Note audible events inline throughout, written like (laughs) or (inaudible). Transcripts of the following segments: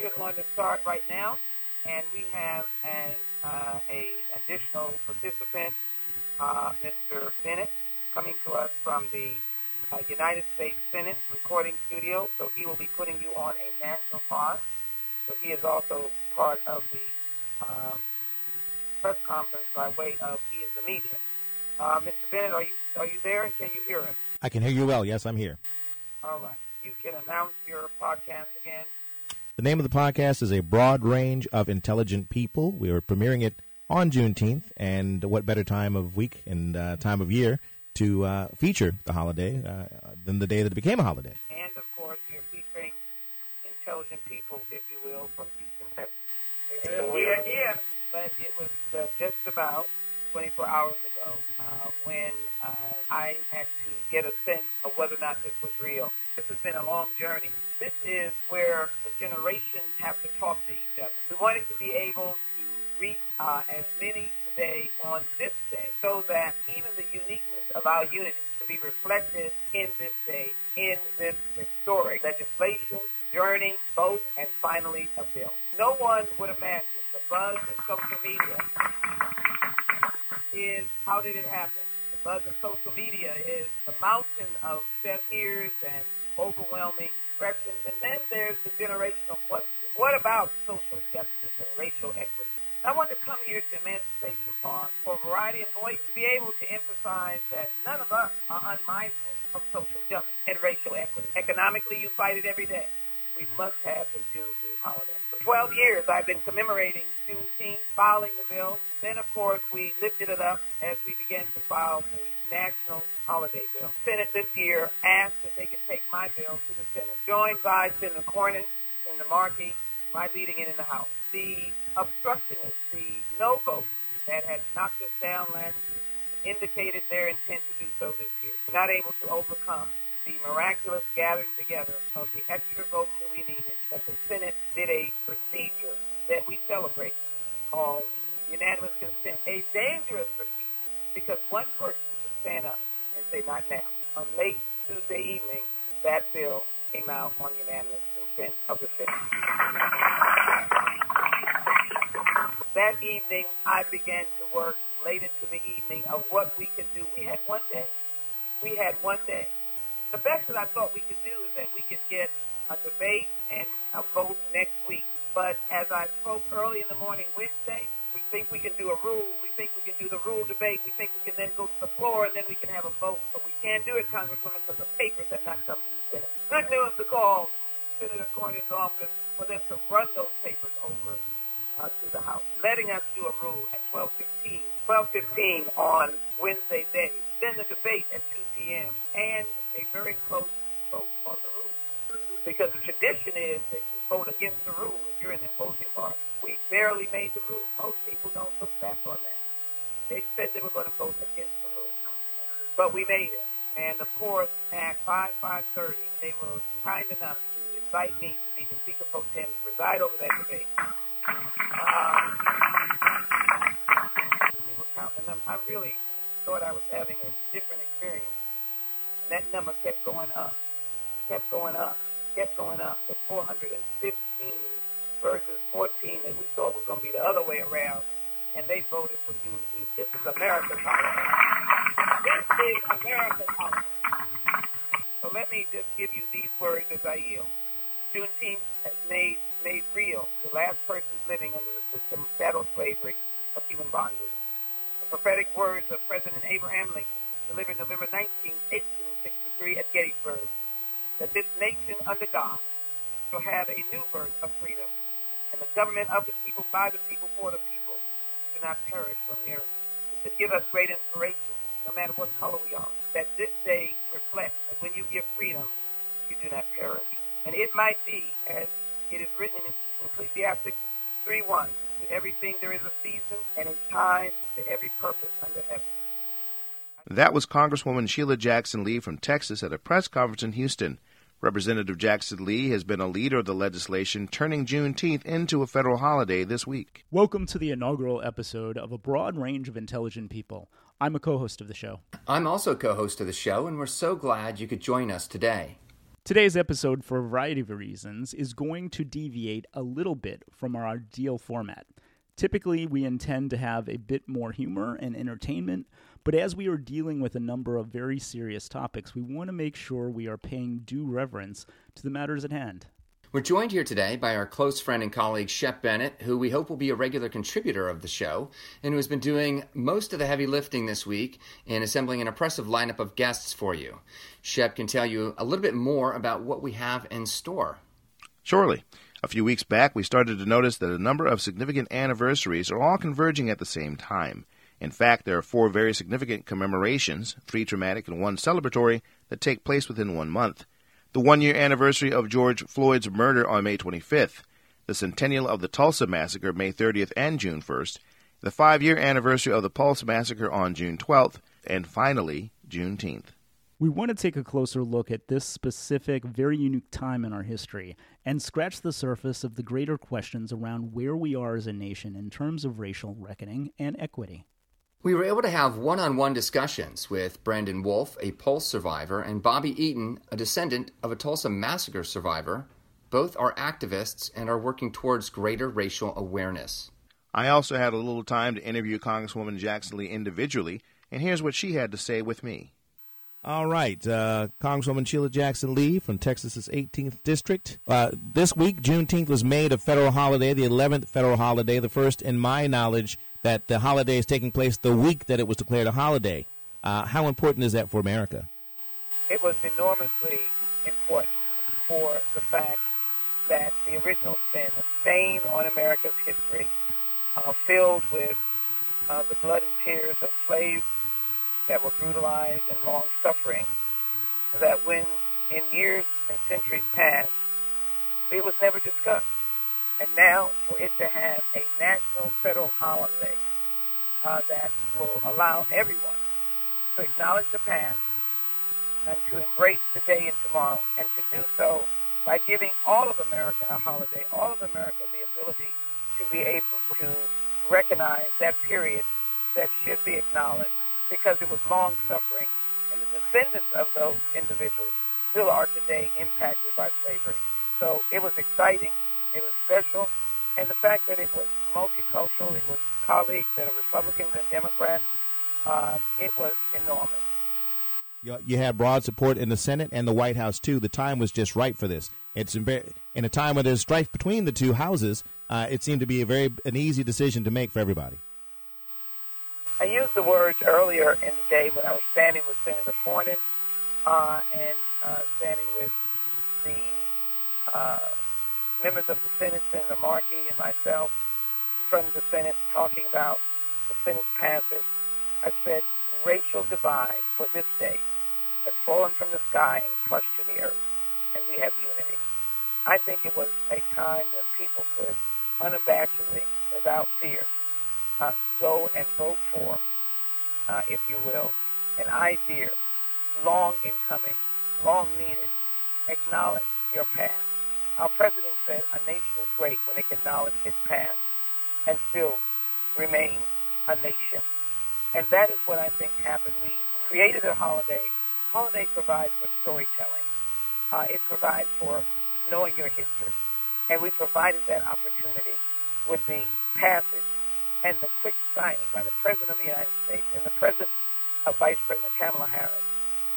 we are going to start right now, and we have as uh, a additional participant, uh, Mr. Bennett, coming to us from the uh, United States Senate recording studio. So he will be putting you on a national pause. So he is also part of the uh, press conference by way of he is the media. Uh, Mr. Bennett, are you are you there and can you hear us? I can hear you well. Yes, I'm here. All right. You can announce your podcast again. The name of the podcast is A Broad Range of Intelligent People. We are premiering it on Juneteenth, and what better time of week and uh, time of year to uh, feature the holiday uh, than the day that it became a holiday? And of course, you're featuring intelligent people, if you will, from Houston, Texas. We are here, but it was uh, just about 24 hours ago uh, when uh, I had to get a sense of whether or not this was real. This has been a long journey. This is where the generations have to talk to each other. We wanted to be able to reach uh, as many today on this day so that even the uniqueness of our unity to be reflected in this day, in this historic legislation, journey, vote, and finally a bill. No one would imagine the buzz in social media is how did it happen? The buzz in social media is the mountain of tears and overwhelming expressions. And then there's the generational question. What about social justice and racial equity? I want to come here to Emancipation Park for a variety of voices to be able to emphasize that none of us are unmindful of social justice and racial equity. Economically, you fight it every day. We must have a Juneteenth holiday. For 12 years, I've been commemorating Juneteenth, filing the bill. Then, of course, we lifted it up as we began to file the national holiday bill. Senate this year asked if they could take my bill to the Senate, joined by Senator Cornyn, Senator Markey, my leading it in the House. The obstructionists, the no votes that had knocked us down last year, indicated their intent to do so this year. Not able to overcome the miraculous gathering together of the extra votes that we needed, that the Senate did a procedure that we celebrate called unanimous consent, a dangerous procedure because one person stand up and say, not now. On late Tuesday evening, that bill came out on unanimous consent of the Senate. That evening, I began to work late into the evening of what we could do. We had one day. We had one day. The best that I thought we could do is that we could get a debate and a vote next week. But as I spoke early in the morning Wednesday, we think we can do a rule. We think we can do the rule debate. We think we can then go to the floor and then we can have a vote. But we can't do it, Congresswoman, because the papers have not come to the Senate. Good news to call to Senator Cornyn's office for them to run those papers over uh, to the House, letting us do a rule at 12:15, 12:15 on Wednesday day. Then the debate at 2 p.m. and a very close vote on the rule. Because the tradition is that you vote against the rule if you're in the opposing party. We barely made the rule. Most people don't look back on that. They said they were going to vote against the rule, but we made it. And of course, at 5 5:30, they were kind enough to invite me to be the Speaker pro tem to preside over that debate. Um, we were counting them. I really thought I was having a different experience. That number kept going up, kept going up, kept going up to 415 versus 14 that we thought was going to be the other way around. And they voted for Juneteenth. This is America's holiday. This is America's holiday. So let me just give you these words as I yield. Juneteenth has made made real the last persons living under the system of chattel slavery of human bondage. The prophetic words of President Abraham Lincoln, delivered November 19, 1863 at Gettysburg, that this nation under God shall have a new birth of freedom, and the government of the people, by the people, for the people, do not perish from the earth. To give us great inspiration, no matter what color we are, that this day reflects that when you give freedom, you do not perish. And it might be, as it is written in Ecclesiastes 3.1, to everything there is a season and a time to every purpose under heaven. That was Congresswoman Sheila Jackson Lee from Texas at a press conference in Houston. Representative Jackson Lee has been a leader of the legislation turning Juneteenth into a federal holiday this week. Welcome to the inaugural episode of A Broad Range of Intelligent People. I'm a co host of the show. I'm also co host of the show, and we're so glad you could join us today. Today's episode, for a variety of reasons, is going to deviate a little bit from our ideal format. Typically, we intend to have a bit more humor and entertainment, but as we are dealing with a number of very serious topics, we want to make sure we are paying due reverence to the matters at hand. We're joined here today by our close friend and colleague Shep Bennett, who we hope will be a regular contributor of the show, and who has been doing most of the heavy lifting this week in assembling an impressive lineup of guests for you. Shep can tell you a little bit more about what we have in store. Surely. A few weeks back, we started to notice that a number of significant anniversaries are all converging at the same time. In fact, there are four very significant commemorations, three traumatic and one celebratory, that take place within one month the one year anniversary of George Floyd's murder on May 25th, the centennial of the Tulsa Massacre May 30th and June 1st, the five year anniversary of the Pulse Massacre on June 12th, and finally, Juneteenth. We want to take a closer look at this specific, very unique time in our history and scratch the surface of the greater questions around where we are as a nation in terms of racial reckoning and equity. We were able to have one on one discussions with Brandon Wolf, a Pulse survivor, and Bobby Eaton, a descendant of a Tulsa massacre survivor. Both are activists and are working towards greater racial awareness. I also had a little time to interview Congresswoman Jackson Lee individually, and here's what she had to say with me. All right, uh, Congresswoman Sheila Jackson Lee from Texas's 18th District. Uh, this week, Juneteenth was made a federal holiday, the 11th federal holiday, the first, in my knowledge, that the holiday is taking place the week that it was declared a holiday. Uh, how important is that for America? It was enormously important for the fact that the original sin, a stain on America's history, uh, filled with uh, the blood and tears of slaves that were brutalized and long suffering, that when in years and centuries past, it was never discussed. And now for it to have a national federal holiday uh, that will allow everyone to acknowledge the past and to embrace today and tomorrow, and to do so by giving all of America a holiday, all of America the ability to be able to recognize that period that should be acknowledged because it was long suffering, and the descendants of those individuals still are today impacted by slavery. So it was exciting. It was special. And the fact that it was multicultural, it was colleagues that are Republicans and Democrats, uh, it was enormous. You had broad support in the Senate and the White House too. The time was just right for this. It's in a time when there's strife between the two houses. Uh, it seemed to be a very an easy decision to make for everybody. I used the words earlier in the day when I was standing with Senator Cornyn uh, and uh, standing with the uh, members of the Senate, Senator Markey and myself, in front of the Senate, talking about the Senate passage. I said, racial divide for this day has fallen from the sky and crushed to the earth, and we have unity. I think it was a time when people could unabashedly, without fear, uh, go and vote for, uh, if you will, an idea long in coming, long needed, acknowledge your past our president said a nation is great when it can acknowledge its past and still remain a nation. And that is what I think happened. We created a holiday. Holiday provides for storytelling. Uh, it provides for knowing your history. And we provided that opportunity with the passage and the quick signing by the President of the United States and the President of Vice President Kamala Harris,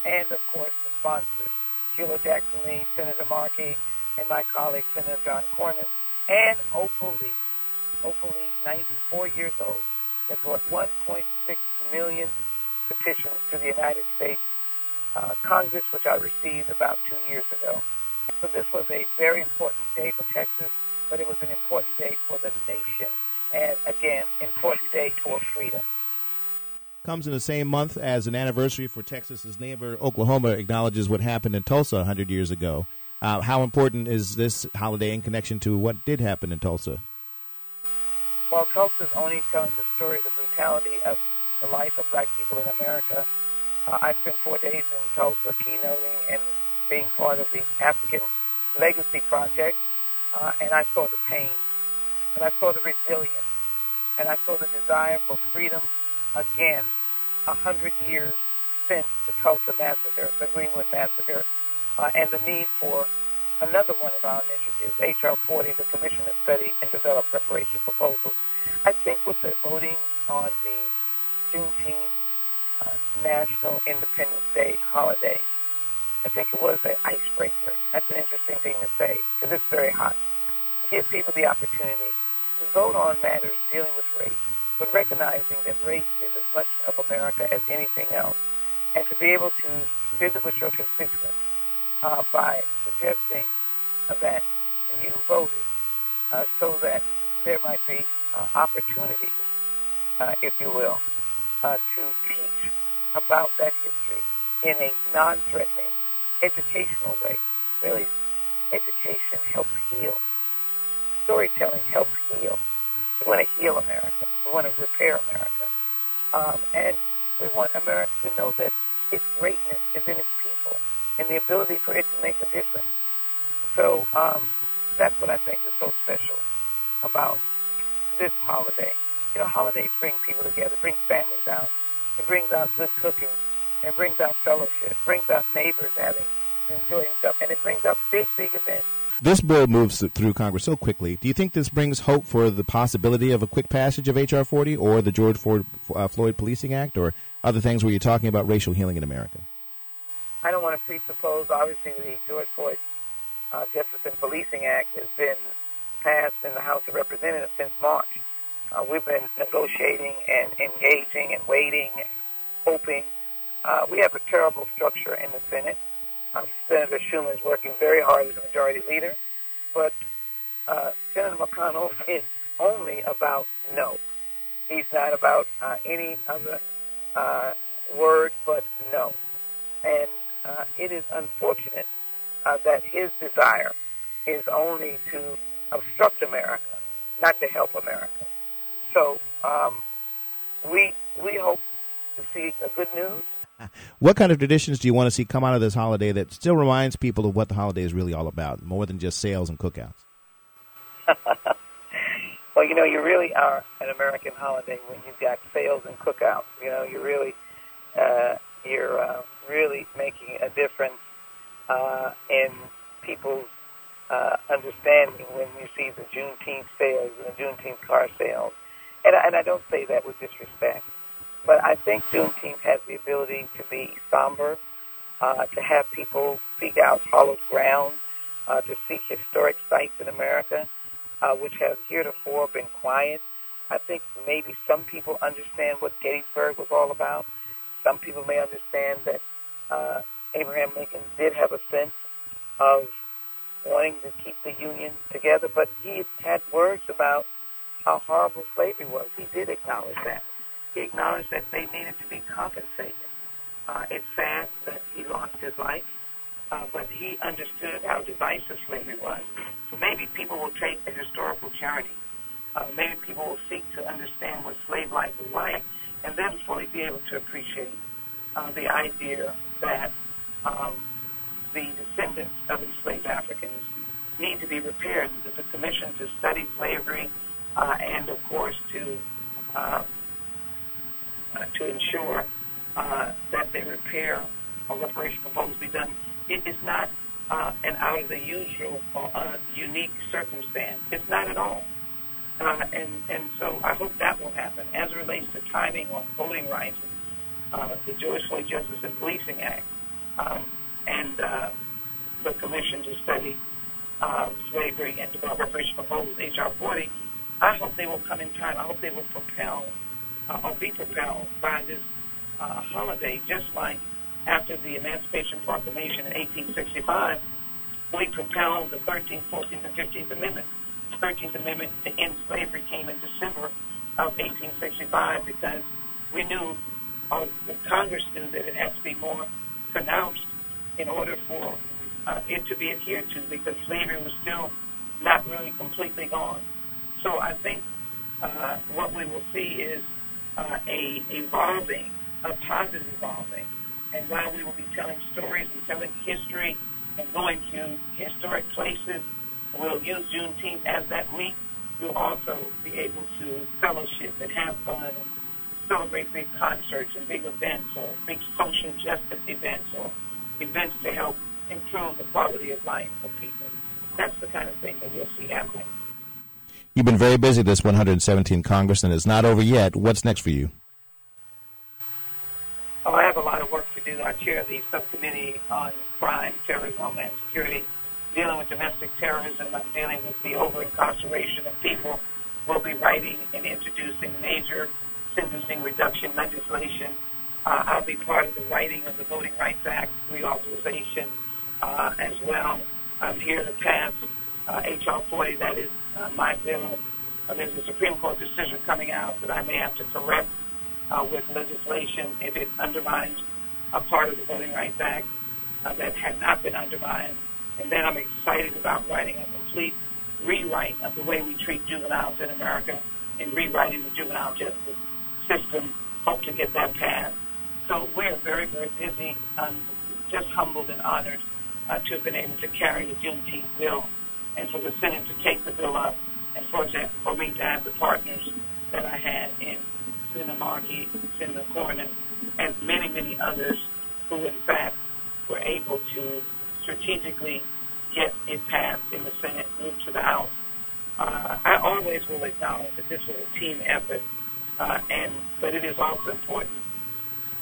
and of course the sponsors, Sheila Jackson Lee, Senator Markey, and my colleague, Senator John Cornyn, and Opal Lee. Opal Lee, 94 years old, that brought 1.6 million petitions to the United States uh, Congress, which I received about two years ago. So this was a very important day for Texas, but it was an important day for the nation. And again, important day for freedom. Comes in the same month as an anniversary for Texas's neighbor, Oklahoma, acknowledges what happened in Tulsa 100 years ago. Uh, how important is this holiday in connection to what did happen in Tulsa? Well, Tulsa is only telling the story, of the brutality of the life of black people in America. Uh, I spent four days in Tulsa keynoting and being part of the African Legacy Project, uh, and I saw the pain, and I saw the resilience, and I saw the desire for freedom again, a hundred years since the Tulsa Massacre, the Greenwood Massacre, uh, and the need for another one of our initiatives, H.R. 40, the Commission to Study and Develop Reparation Proposals. I think with the voting on the Juneteenth uh, National Independence Day holiday, I think it was an icebreaker. That's an interesting thing to say because it's very hot. Give people the opportunity to vote on matters dealing with race, but recognizing that race is as much of America as anything else, and to be able to visit with your constituents uh, by suggesting that you voted uh, so that there might be uh, opportunities, uh, if you will, uh, to teach about that history in a non-threatening, educational way. Really, education helps heal. Storytelling helps heal. We want to heal America. We want to repair America. Um, and we want America to know that its greatness is in its people and the ability for it to make a difference. So um, that's what I think is so special about this holiday. You know, holidays bring people together, bring families out. It brings out good cooking. It brings out fellowship. Brings out neighbors having enjoying stuff, and it brings out big, big events. This bill moves through Congress so quickly. Do you think this brings hope for the possibility of a quick passage of H.R. 40 or the George Ford, uh, Floyd Policing Act or other things where you're talking about racial healing in America? I don't want to presuppose, obviously, the George Floyd uh, Justice and Policing Act has been passed in the House of Representatives since March. Uh, we've been negotiating and engaging and waiting and hoping. Uh, we have a terrible structure in the Senate. Um, Senator Schumer is working very hard as a majority leader, but uh, Senator McConnell (laughs) is only about no. He's not about uh, any other uh, word but no. And uh, it is unfortunate uh, that his desire is only to obstruct America, not to help America. So um, we we hope to see a good news. (laughs) What kind of traditions do you want to see come out of this holiday that still reminds people of what the holiday is really all about, more than just sales and cookouts? (laughs) well, you know, you really are an American holiday when you've got sales and cookouts. You know, you really uh, you're uh, really making a difference uh, in people's uh, understanding when you see the Juneteenth sales and the Juneteenth car sales. And, and I don't say that with disrespect, but I think Juneteenth has the ability to be somber, uh, to have people seek out hollowed ground, uh, to seek historic sites in America, uh, which have heretofore been quiet. I think maybe some people understand what Gettysburg was all about. Some people may understand that uh, Abraham Lincoln did have a sense of wanting to keep the Union together, but he had words about how horrible slavery was. He did acknowledge that. He acknowledged that they needed to be compensated. Uh, it's sad that he lost his life, uh, but he understood how divisive slavery was. So maybe people will take a historical journey. Uh, maybe people will seek to understand what slave life was like, and then fully be able to appreciate uh, the idea that um, the descendants of enslaved Africans need to be repaired. The commission to study slavery uh, and, of course, to uh, uh, to ensure uh, that they repair or reparation proposals be done. It is not uh, an out of the usual or uh, unique circumstance. It's not at all. Uh, and, and so I hope that will happen. As it relates to timing on voting rights, uh, the George Floyd Justice and Policing Act, um, and uh, the Commission to Study uh, Slavery and Develop Reparation Proposals, H.R. 40, I hope they will come in time. I hope they will propel uh, or be propelled by this uh, holiday, just like after the Emancipation Proclamation in 1865, we propelled the 13th, 14th, and 15th Amendment. The 13th Amendment to end slavery came in December of 1865 because we knew, the Congress knew that it had to be more pronounced in order for uh, it to be adhered to because slavery was still not really completely gone. So I think uh, what we will see is uh, a evolving, a positive evolving. And while we will be telling stories and telling history and going to historic places, we'll use Juneteenth as that week. We'll also be able to fellowship and have fun and celebrate big concerts and big events or big social justice events or events to help improve the quality of life for people. That's the kind of thing that we'll see happening. You've been very busy this 117 Congress, and it's not over yet. What's next for you? Oh, I have a lot of work to do. I chair the subcommittee on crime, terrorism, homeland security, dealing with domestic terrorism. I'm dealing with the over-incarceration of people. We'll be writing and introducing major sentencing reduction legislation. Uh, I'll be part of the writing of the Voting Rights Act reauthorization uh, as well. I'm here to pass uh, H.R. 40. That is uh, my bill. Uh, there's a Supreme Court decision coming out that I may have to correct uh, with legislation if it undermines a part of the Voting Rights Act uh, that had not been undermined. And then I'm excited about writing a complete rewrite of the way we treat juveniles in America and rewriting the juvenile justice system. Hope to get that passed. So we're very, very busy. I'm just humbled and honored uh, to have been able to carry the Juneteenth bill and for the Senate to take the bill up and for, example, for me to have the partners that I had in Senator Markey, Senator Cornyn, and many, many others who, in fact, were able to strategically get it passed in the Senate, move to the House. Uh, I always will acknowledge that this was a team effort, uh, and but it is also important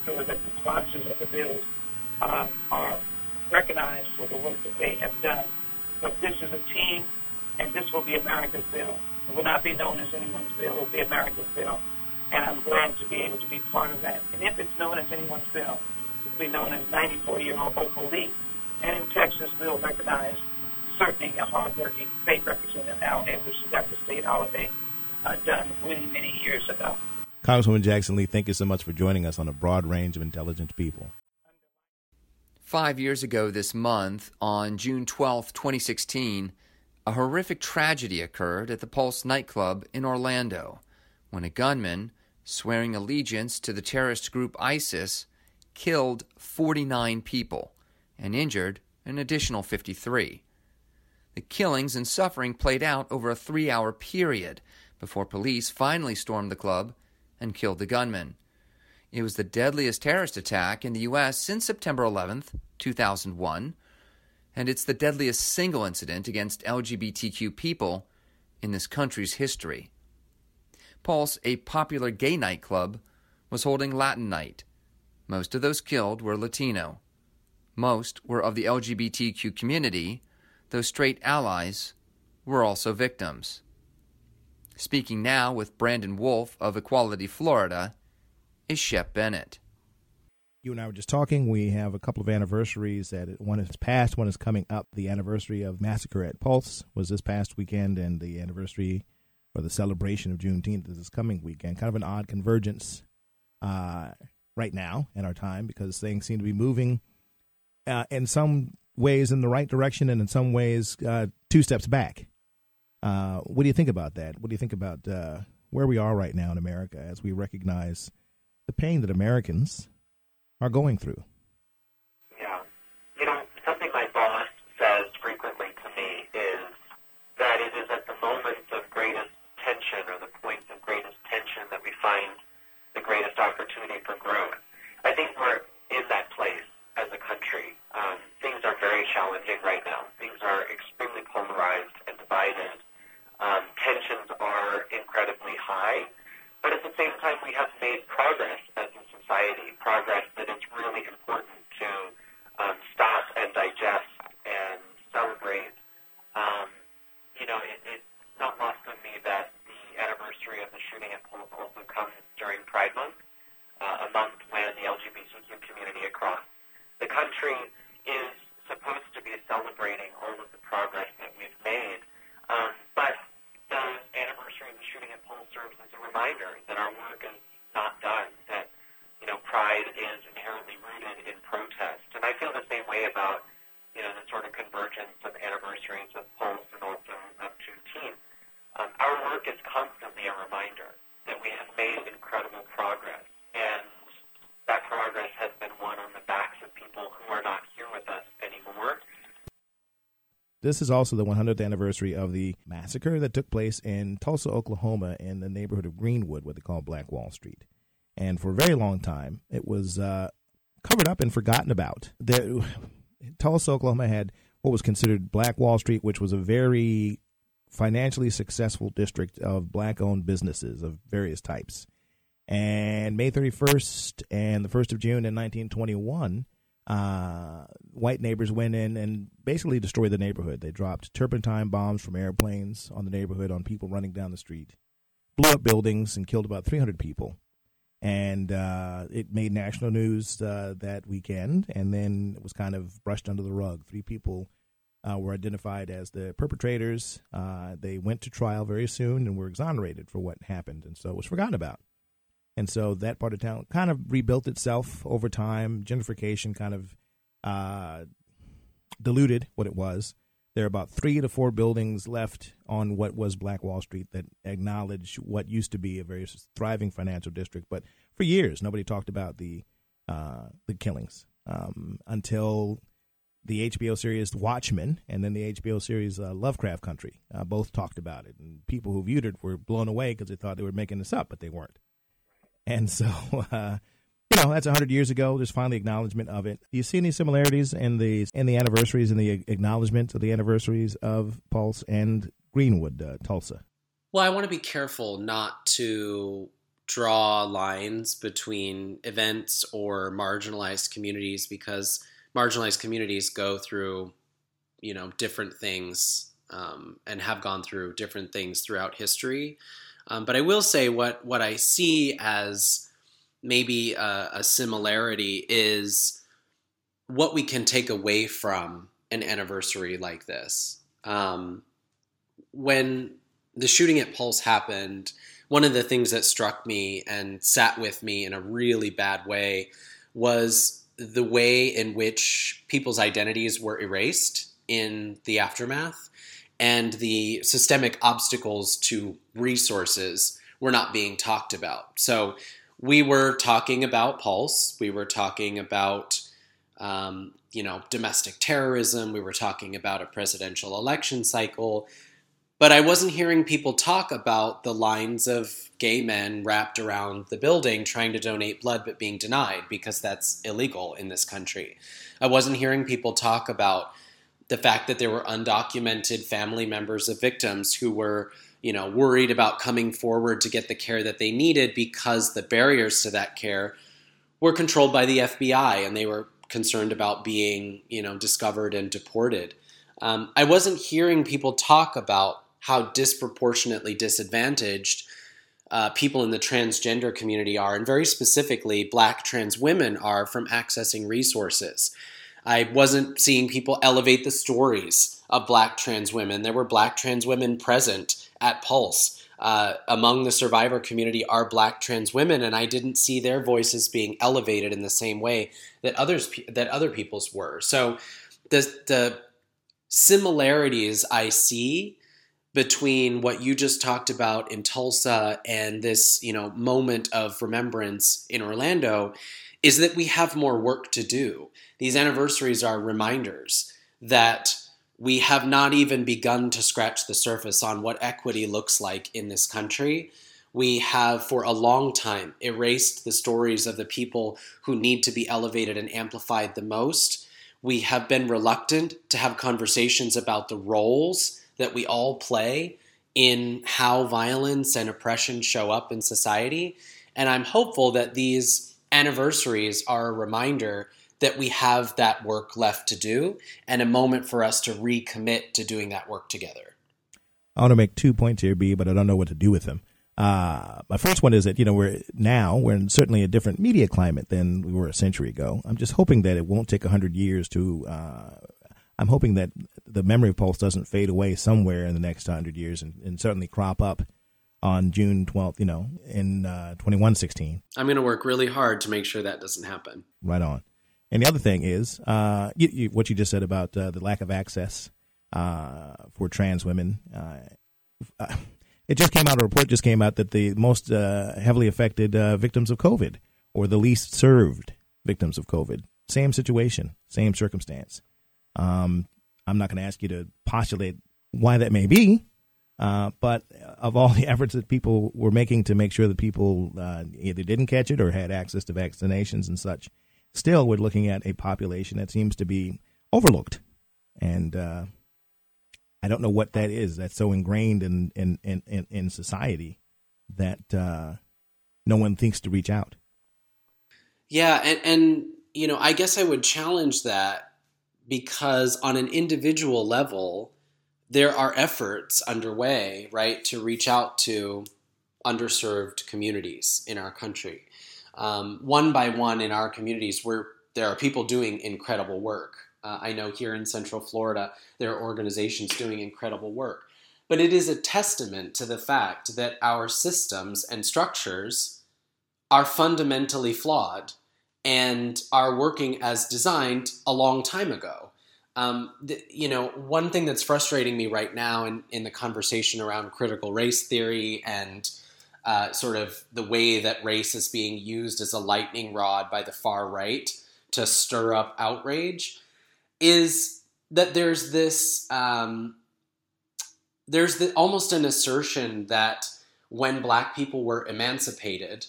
so that the sponsors of the bills uh, are recognized for the work that they have done. But this is a team, and this will be America's bill. It will not be known as anyone's bill. It will be America's bill. And I'm glad to be able to be part of that. And if it's known as anyone's bill, it will be known as 94-year-old Opal Lee. And in Texas, we'll recognize certainly a hardworking state representative, Al Edwards, who got the state holiday uh, done many, many years ago. Congresswoman Jackson Lee, thank you so much for joining us on a broad range of intelligent people. Five years ago this month, on June 12, 2016, a horrific tragedy occurred at the Pulse nightclub in Orlando when a gunman, swearing allegiance to the terrorist group ISIS, killed 49 people and injured an additional 53. The killings and suffering played out over a three hour period before police finally stormed the club and killed the gunman. It was the deadliest terrorist attack in the U.S. since September 11th, 2001, and it's the deadliest single incident against LGBTQ people in this country's history. Pulse, a popular gay nightclub, was holding Latin Night. Most of those killed were Latino. Most were of the LGBTQ community, though straight allies were also victims. Speaking now with Brandon Wolf of Equality Florida is Shep Bennett. You and I were just talking. We have a couple of anniversaries that one is past, one is coming up. The anniversary of Massacre at Pulse was this past weekend, and the anniversary or the celebration of Juneteenth is this coming weekend. Kind of an odd convergence uh, right now in our time because things seem to be moving uh, in some ways in the right direction and in some ways uh, two steps back. Uh, what do you think about that? What do you think about uh, where we are right now in America as we recognize the pain that Americans are going through? Yeah. You know, something my boss says frequently to me is that it is at the moments of greatest tension or the points of greatest tension that we find the greatest opportunity for growth. I think we're in that place as a country. Um, things are very challenging right now. Things are extremely polarized and divided. Um, tensions are incredibly high. But at the same time, we have made progress as a society, progress that is really important to um, stop and digest and celebrate. Um, you know, it, it's not lost on me that the anniversary of the shooting at Pulse also comes during Pride Month, uh, a month when the LGBTQ community across the country is supposed to be celebrating all of the progress that we've made. Um, but the anniversary of the shooting at Pulse serves as a reminder that our work is not done, that, you know, pride is inherently rooted in protest. And I feel the same way about, you know, the sort of convergence of anniversaries of Pulse and also of Juneteenth. Um, our work is constantly a reminder that we have made incredible progress. And that progress has been won on the backs of people who are not here with us anymore. This is also the 100th anniversary of the massacre that took place in Tulsa, Oklahoma, in the neighborhood of Greenwood, what they call Black Wall Street. And for a very long time, it was uh, covered up and forgotten about. There, Tulsa, Oklahoma had what was considered Black Wall Street, which was a very financially successful district of black owned businesses of various types. And May 31st and the 1st of June in 1921, uh, white neighbors went in and basically destroyed the neighborhood. They dropped turpentine bombs from airplanes on the neighborhood on people running down the street, blew up buildings, and killed about 300 people. And uh, it made national news uh, that weekend, and then it was kind of brushed under the rug. Three people uh, were identified as the perpetrators. Uh, they went to trial very soon and were exonerated for what happened, and so it was forgotten about. And so that part of town kind of rebuilt itself over time. Gentrification kind of uh, diluted what it was. There are about three to four buildings left on what was Black Wall Street that acknowledge what used to be a very thriving financial district. But for years, nobody talked about the uh, the killings um, until the HBO series Watchmen and then the HBO series uh, Lovecraft Country. Uh, both talked about it, and people who viewed it were blown away because they thought they were making this up, but they weren't. And so, (laughs) uh, you know, that's hundred years ago. There's finally acknowledgement of it. Do you see any similarities in the in the anniversaries and the acknowledgement of the anniversaries of Pulse and Greenwood, uh, Tulsa? Well, I want to be careful not to draw lines between events or marginalized communities because marginalized communities go through, you know, different things um, and have gone through different things throughout history. Um, but I will say what what I see as maybe a, a similarity is what we can take away from an anniversary like this. Um, when the shooting at Pulse happened, one of the things that struck me and sat with me in a really bad way was the way in which people's identities were erased in the aftermath and the systemic obstacles to resources were not being talked about. So we were talking about Pulse, we were talking about um, you know domestic terrorism, we were talking about a presidential election cycle, but I wasn't hearing people talk about the lines of gay men wrapped around the building trying to donate blood but being denied because that's illegal in this country. I wasn't hearing people talk about the fact that there were undocumented family members of victims who were, you know, worried about coming forward to get the care that they needed because the barriers to that care were controlled by the FBI and they were concerned about being, you know, discovered and deported. Um, I wasn't hearing people talk about how disproportionately disadvantaged uh, people in the transgender community are, and very specifically, black trans women are from accessing resources. I wasn't seeing people elevate the stories of black trans women. There were black trans women present at Pulse. Uh, among the survivor community are black trans women, and I didn't see their voices being elevated in the same way that others that other people's were. So the the similarities I see between what you just talked about in Tulsa and this, you know, moment of remembrance in Orlando is that we have more work to do. These anniversaries are reminders that we have not even begun to scratch the surface on what equity looks like in this country. We have, for a long time, erased the stories of the people who need to be elevated and amplified the most. We have been reluctant to have conversations about the roles that we all play in how violence and oppression show up in society. And I'm hopeful that these anniversaries are a reminder that we have that work left to do and a moment for us to recommit to doing that work together. I want to make two points here, B, but I don't know what to do with them. Uh, my first one is that you know we're now we're in certainly a different media climate than we were a century ago. I'm just hoping that it won't take hundred years to uh, I'm hoping that the memory of Pulse doesn't fade away somewhere in the next hundred years and, and, certainly crop up on June 12th, you know, in uh, 2116. I'm going to work really hard to make sure that doesn't happen. Right on. And the other thing is uh, you, you, what you just said about uh, the lack of access uh, for trans women. Uh, (sighs) it just came out, a report just came out that the most uh, heavily affected victims of COVID or the least served victims of COVID, same situation, same circumstance. Um, I'm not going to ask you to postulate why that may be, uh, but of all (laughs) the efforts that people were making to make sure that people uh, either didn't catch it or had access to vaccinations and such, still we're looking at a population that seems to be overlooked, and uh, I don't know what that is. That's so ingrained in in in, in, society that uh, no one thinks to reach out. Yeah, and and you know, I guess I would challenge that because on an individual level, there are efforts underway, right, to reach out to underserved communities in our country. Um, one by one in our communities, where there are people doing incredible work. Uh, I know here in Central Florida, there are organizations doing incredible work. But it is a testament to the fact that our systems and structures are fundamentally flawed and are working as designed a long time ago. Um, the, you know, one thing that's frustrating me right now in, in the conversation around critical race theory and uh, sort of the way that race is being used as a lightning rod by the far right to stir up outrage is that there's this um, there's the, almost an assertion that when black people were emancipated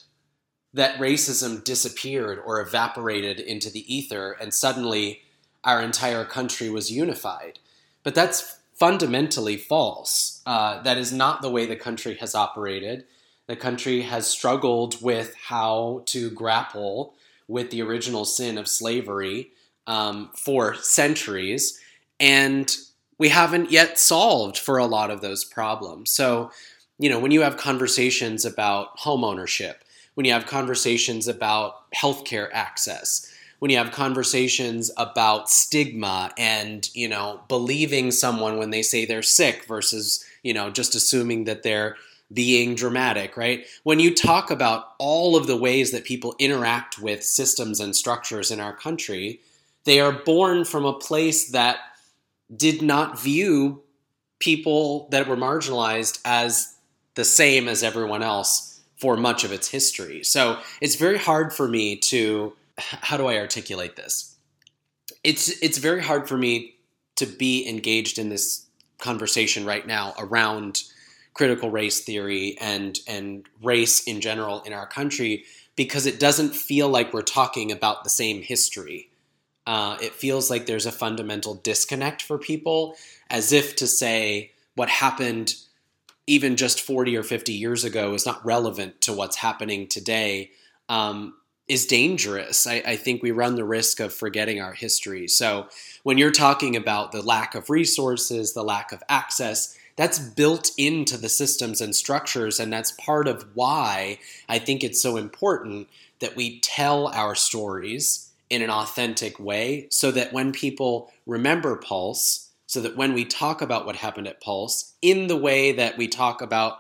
that racism disappeared or evaporated into the ether and suddenly our entire country was unified. But that's fundamentally false. Uh, that is not the way the country has operated the country has struggled with how to grapple with the original sin of slavery um, for centuries, and we haven't yet solved for a lot of those problems. So, you know, when you have conversations about home ownership, when you have conversations about healthcare access, when you have conversations about stigma and, you know, believing someone when they say they're sick versus, you know, just assuming that they're being dramatic, right? When you talk about all of the ways that people interact with systems and structures in our country, they are born from a place that did not view people that were marginalized as the same as everyone else for much of its history. So it's very hard for me to (laughs) how do I articulate this? It's it's very hard for me to be engaged in this conversation right now around critical race theory and and race in general in our country because it doesn't feel like we're talking about the same history. Uh, it feels like there's a fundamental disconnect for people, as if to say what happened even just 40 or 50 years ago is not relevant to what's happening today. Um, is dangerous. I, I, think we run the risk of forgetting our history. So, when you're talking about the lack of resources, the lack of access, that's built into the systems and structures and that's part of why i think it's so important that we tell our stories in an authentic way so that when people remember pulse so that when we talk about what happened at pulse in the way that we talk about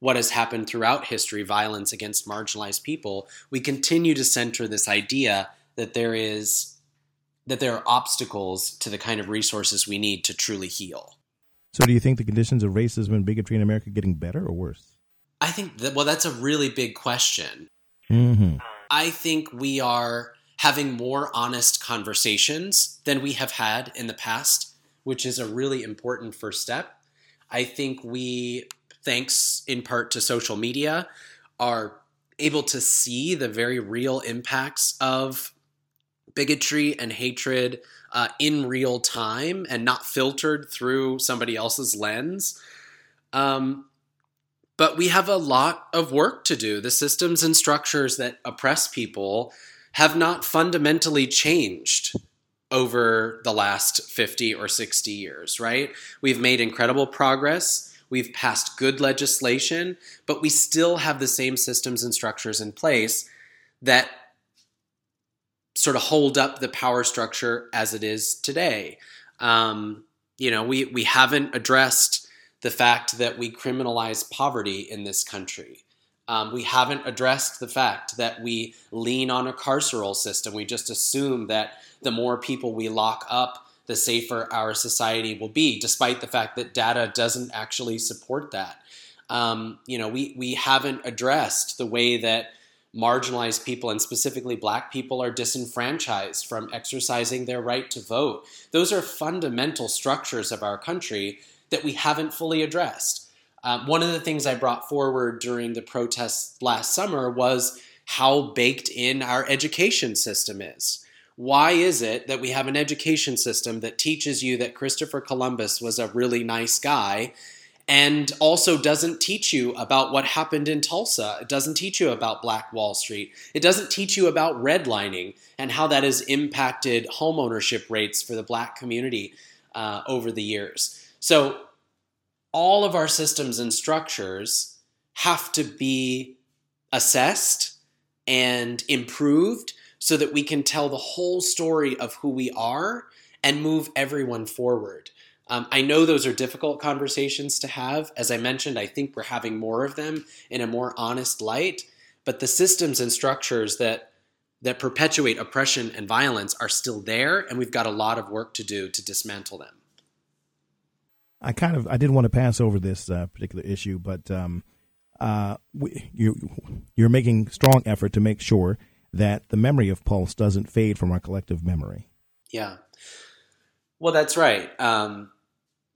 what has happened throughout history violence against marginalized people we continue to center this idea that there is that there are obstacles to the kind of resources we need to truly heal so, do you think the conditions of racism and bigotry in America are getting better or worse? I think that, well, that's a really big question. Mm-hmm. I think we are having more honest conversations than we have had in the past, which is a really important first step. I think we, thanks in part to social media, are able to see the very real impacts of bigotry and hatred uh, in real time and not filtered through somebody else's lens. Um, but we have a lot of work to do. The systems and structures that oppress people have not fundamentally changed over the last 50 or 60 years, right? We've made incredible progress. We've passed good legislation, but we still have the same systems and structures in place that sort of hold up the power structure as it is today. Um, you know, we we haven't addressed the fact that we criminalize poverty in this country. Um, we haven't addressed the fact that we lean on a carceral system. We just assume that the more people we lock up, the safer our society will be, despite the fact that data doesn't actually support that. Um, you know, we we haven't addressed the way that marginalized people and specifically black people are disenfranchised from exercising their right to vote. Those are fundamental structures of our country that we haven't fully addressed. Um, one of the things I brought forward during the protests last summer was how baked in our education system is. why is it that we have an education system that teaches you that Christopher Columbus was a really nice guy and also doesn't teach you about what happened in Tulsa? It doesn't teach you about Black Wall Street. It doesn't teach you about redlining and how that has impacted homeownership rates for the black community uh, over the years. So, all of our systems and structures have to be assessed and improved so that we can tell the whole story of who we are and move everyone forward. Um, I know those are difficult conversations to have. As I mentioned, I think we're having more of them in a more honest light. But the systems and structures that that perpetuate oppression and violence are still there, and we've got a lot of work to do to dismantle them. I kind of I didn't want to pass over this uh, particular issue, but um, uh, we, you you're making strong effort to make sure that the memory of Pulse doesn't fade from our collective memory. Yeah. Well, that's right. Um,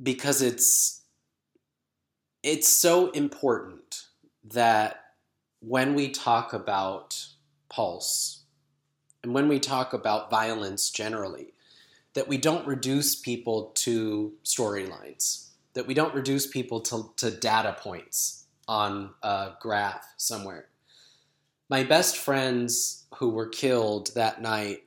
because it's it's so important that when we talk about Pulse and when we talk about violence generally, that we don't reduce people to storylines, that we don't reduce people to, to data points on a graph somewhere. My best friends who were killed that night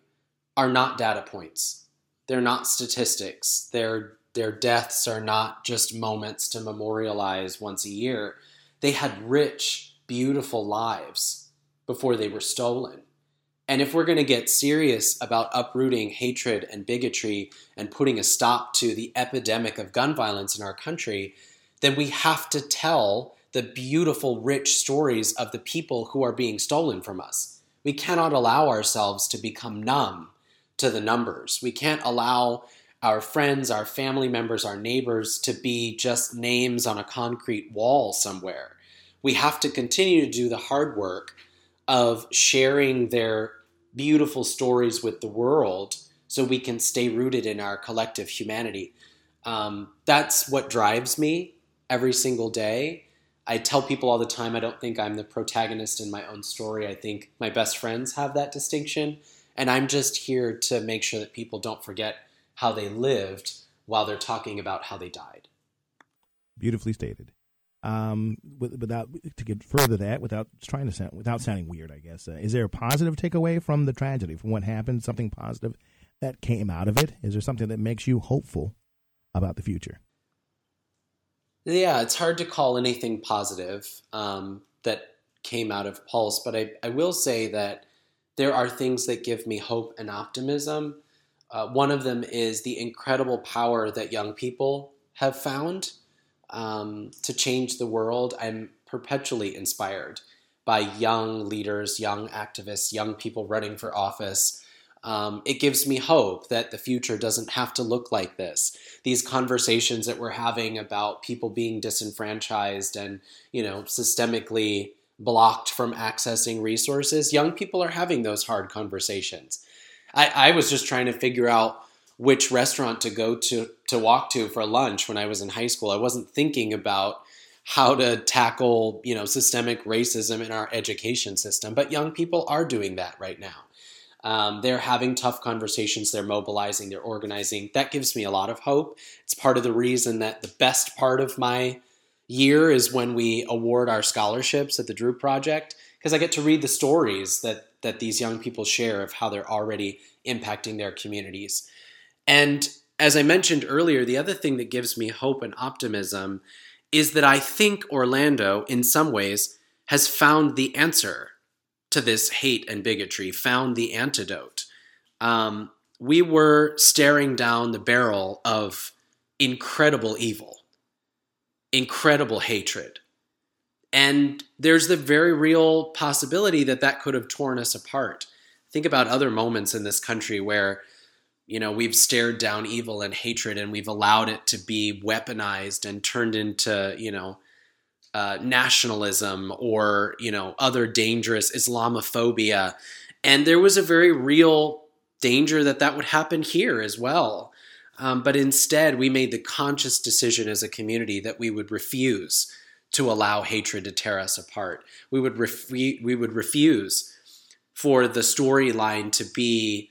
are not data points. They're not statistics. Their their deaths are not just moments to memorialize once a year. They had rich, beautiful lives before they were stolen. And if we're going to get serious about uprooting hatred and bigotry and putting a stop to the epidemic of gun violence in our country, then we have to tell the beautiful, rich stories of the people who are being stolen from us. We cannot allow ourselves to become numb to the numbers. We can't allow our friends, our family members, our neighbors to be just names on a concrete wall somewhere. We have to continue to do the hard work of sharing their beautiful stories with the world so we can stay rooted in our collective humanity. Um, that's what drives me every single day. I tell people all the time I don't think I'm the protagonist in my own story. I think my best friends have that distinction. And I'm just here to make sure that people don't forget how they lived while they're talking about how they died. Beautifully stated. Um, without to get further that, without trying to sound, without sounding weird, I guess. Uh, is there a positive takeaway from the tragedy, from what happened? Something positive that came out of it? Is there something that makes you hopeful about the future? Yeah, it's hard to call anything positive um, that came out of Pulse, but I, I will say that there are things that give me hope and optimism. Uh, one of them is the incredible power that young people have found um, to change the world. I'm perpetually inspired by young leaders, young activists, young people running for office um, it gives me hope that the future doesn't have to look like this. These conversations that we're having about people being disenfranchised and you know systemically blocked from accessing resources, young people are having those hard conversations. I, I was just trying to figure out which restaurant to go to to walk to for lunch when I was in high school. I wasn't thinking about how to tackle you know systemic racism in our education system, but young people are doing that right now. Um, they're having tough conversations, they're mobilizing, they're organizing. That gives me a lot of hope. It's part of the reason that the best part of my year is when we award our scholarships at the Dru Project, because I get to read the stories that, that these young people share of how they're already impacting their communities. And as I mentioned earlier, the other thing that gives me hope and optimism is that I think Orlando, in some ways, has found the answer to this hate and bigotry, found the antidote. Um, we were staring down the barrel of incredible evil, incredible hatred. And there's the very real possibility that that could have torn us apart. Think about other moments in this country where, you know, we've stared down evil and hatred and we've allowed it to be weaponized and turned into, you know, uh, nationalism or you know other dangerous Islamophobia, and there was a very real danger that that would happen here as well. Um, but instead, we made the conscious decision as a community that we would refuse to allow hatred to tear us apart. We would ref- we would refuse for the storyline to be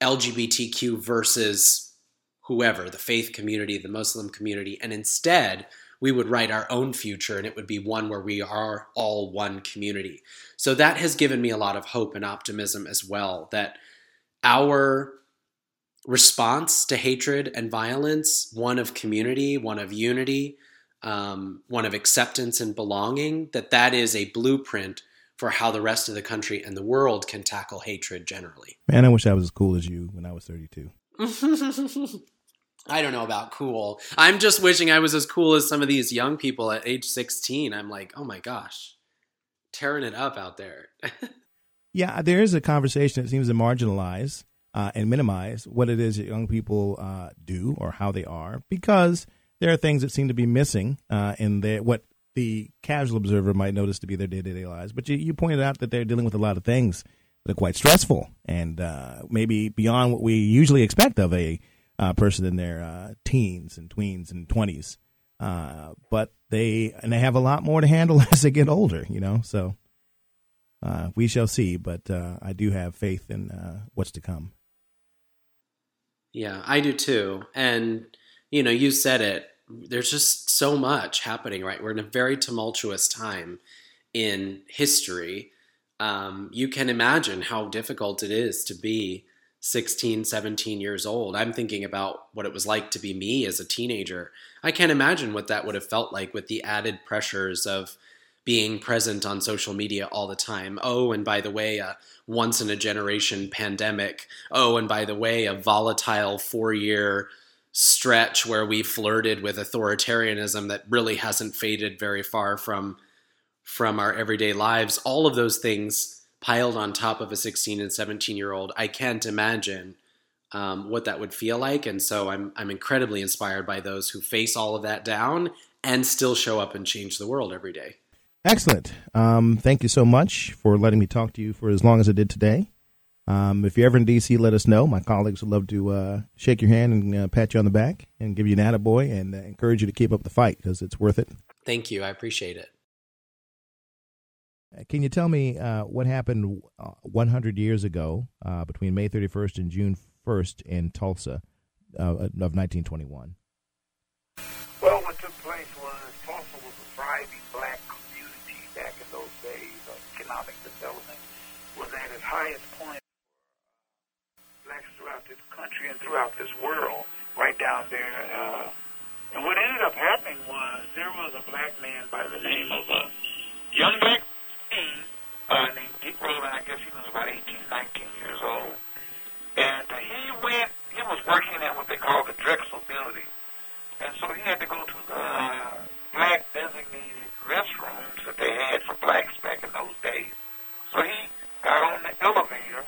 LGBTQ versus whoever, the faith community, the Muslim community, and instead we would write our own future and it would be one where we are all one community. So that has given me a lot of hope and optimism as well that our response to hatred and violence, one of community, one of unity, um, one of acceptance and belonging, that that is a blueprint for how the rest of the country and the world can tackle hatred generally. Man, I wish I was as cool as you when I was 32. (laughs) I don't know about cool. I'm just wishing I was as cool as some of these young people at age 16. I'm like, oh my gosh, tearing it up out there. (laughs) yeah, there is a conversation that seems to marginalize uh, and minimize what it is that young people uh, do or how they are because there are things that seem to be missing uh, in their, what the casual observer might notice to be their day to day lives. But you, you, pointed out that they're dealing with a lot of things that are quite stressful and uh, maybe beyond what we usually expect of a uh, person in their uh, teens and tweens and twenties. Uh, but they and they have a lot more to handle (laughs) as they get older, you know. So uh, we shall see. But I do have faith in what's to come. Yeah, I do too. And you know, you said it. There's just so much happening, right? We're in a very tumultuous time in history. Um, you can imagine how difficult it is to be 16, 17 years old. I'm thinking about what it was like to be me as a teenager. I can't imagine what that would have felt like with the added pressures of being present on social media all the time. Oh, and by the way, a once in a generation pandemic. Oh, and by the way, a volatile four year stretch where we flirted with authoritarianism that really hasn't faded very far from from our everyday lives. All of those things piled on top of a 16 and 17 year old, I can't imagine um, what that would feel like. And so I'm, I'm incredibly inspired by those who face all of that down and still show up and change the world every day. Excellent. Um, thank you so much for letting me talk to you for as long as I did today. Um, if you're ever in D.C., let us know. My colleagues would love to uh, shake your hand and uh, pat you on the back and give you an attaboy and uh, encourage you to keep up the fight because it's worth it. Thank you. I appreciate it. Can you tell me uh, what happened uh, 100 years ago uh, between May 31st and June 1st in Tulsa uh, of 1921? Well, what took place was Tulsa was a thriving black community back in those days. economic development was at its highest point. Blacks throughout this country and throughout this world, right down there. Uh, and what ended up happening was there was a black man by the name of a young black uh, named Dick Rowland. I guess he was about 18, 19 years old. And uh, he went, he was working at what they call the Drexel building. And so he had to go to the uh, black designated restrooms that they had for blacks back in those days. So he got on the elevator,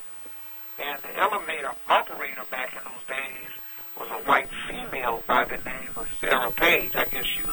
and the elevator operator back in those days was a white female by the name of Sarah Page. I guess she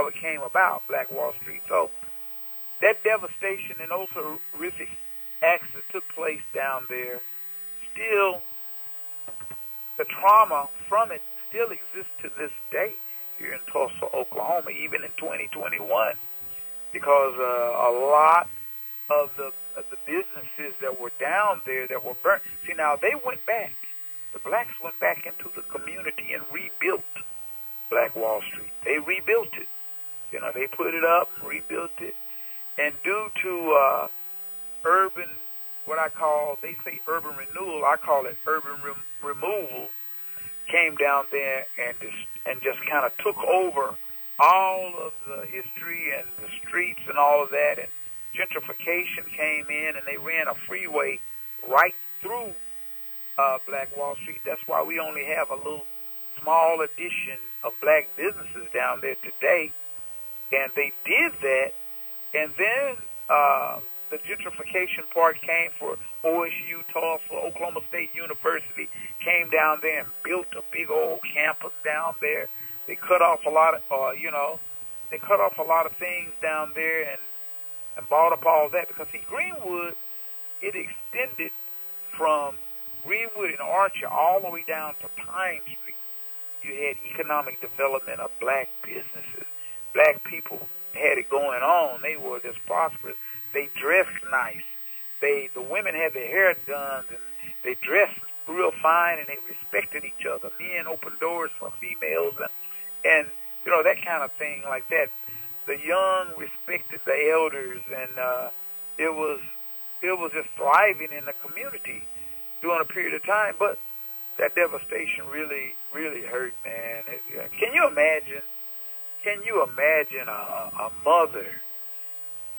how it came about, Black Wall Street. So that devastation and those horrific acts that took place down there, still, the trauma from it still exists to this day here in Tulsa, Oklahoma, even in 2021, because uh, a lot of the of the businesses that were down there that were burnt. See, now they went back. The blacks went back into the community and rebuilt Black Wall Street. They rebuilt it. You know, they put it up, rebuilt it, and due to uh, urban, what I call, they say urban renewal, I call it urban rem- removal, came down there and just, and just kind of took over all of the history and the streets and all of that, and gentrification came in and they ran a freeway right through uh, Black Wall Street. That's why we only have a little small addition of black businesses down there today. And they did that. And then uh, the gentrification part came for OSU, Tulsa, Oklahoma State University, came down there and built a big old campus down there. They cut off a lot of, uh, you know, they cut off a lot of things down there and and bought up all that because see Greenwood, it extended from Greenwood and Archer all the way down to Pine Street. You had economic development of black businesses. Black people had it going on. They were just prosperous. They dressed nice. They the women had their hair done and they dressed real fine and they respected each other. Men opened doors for females and and you know that kind of thing like that the young respected the elders, and uh, it was it was just thriving in the community during a period of time. But that devastation really really hurt, man. It, uh, can you imagine? Can you imagine a, a mother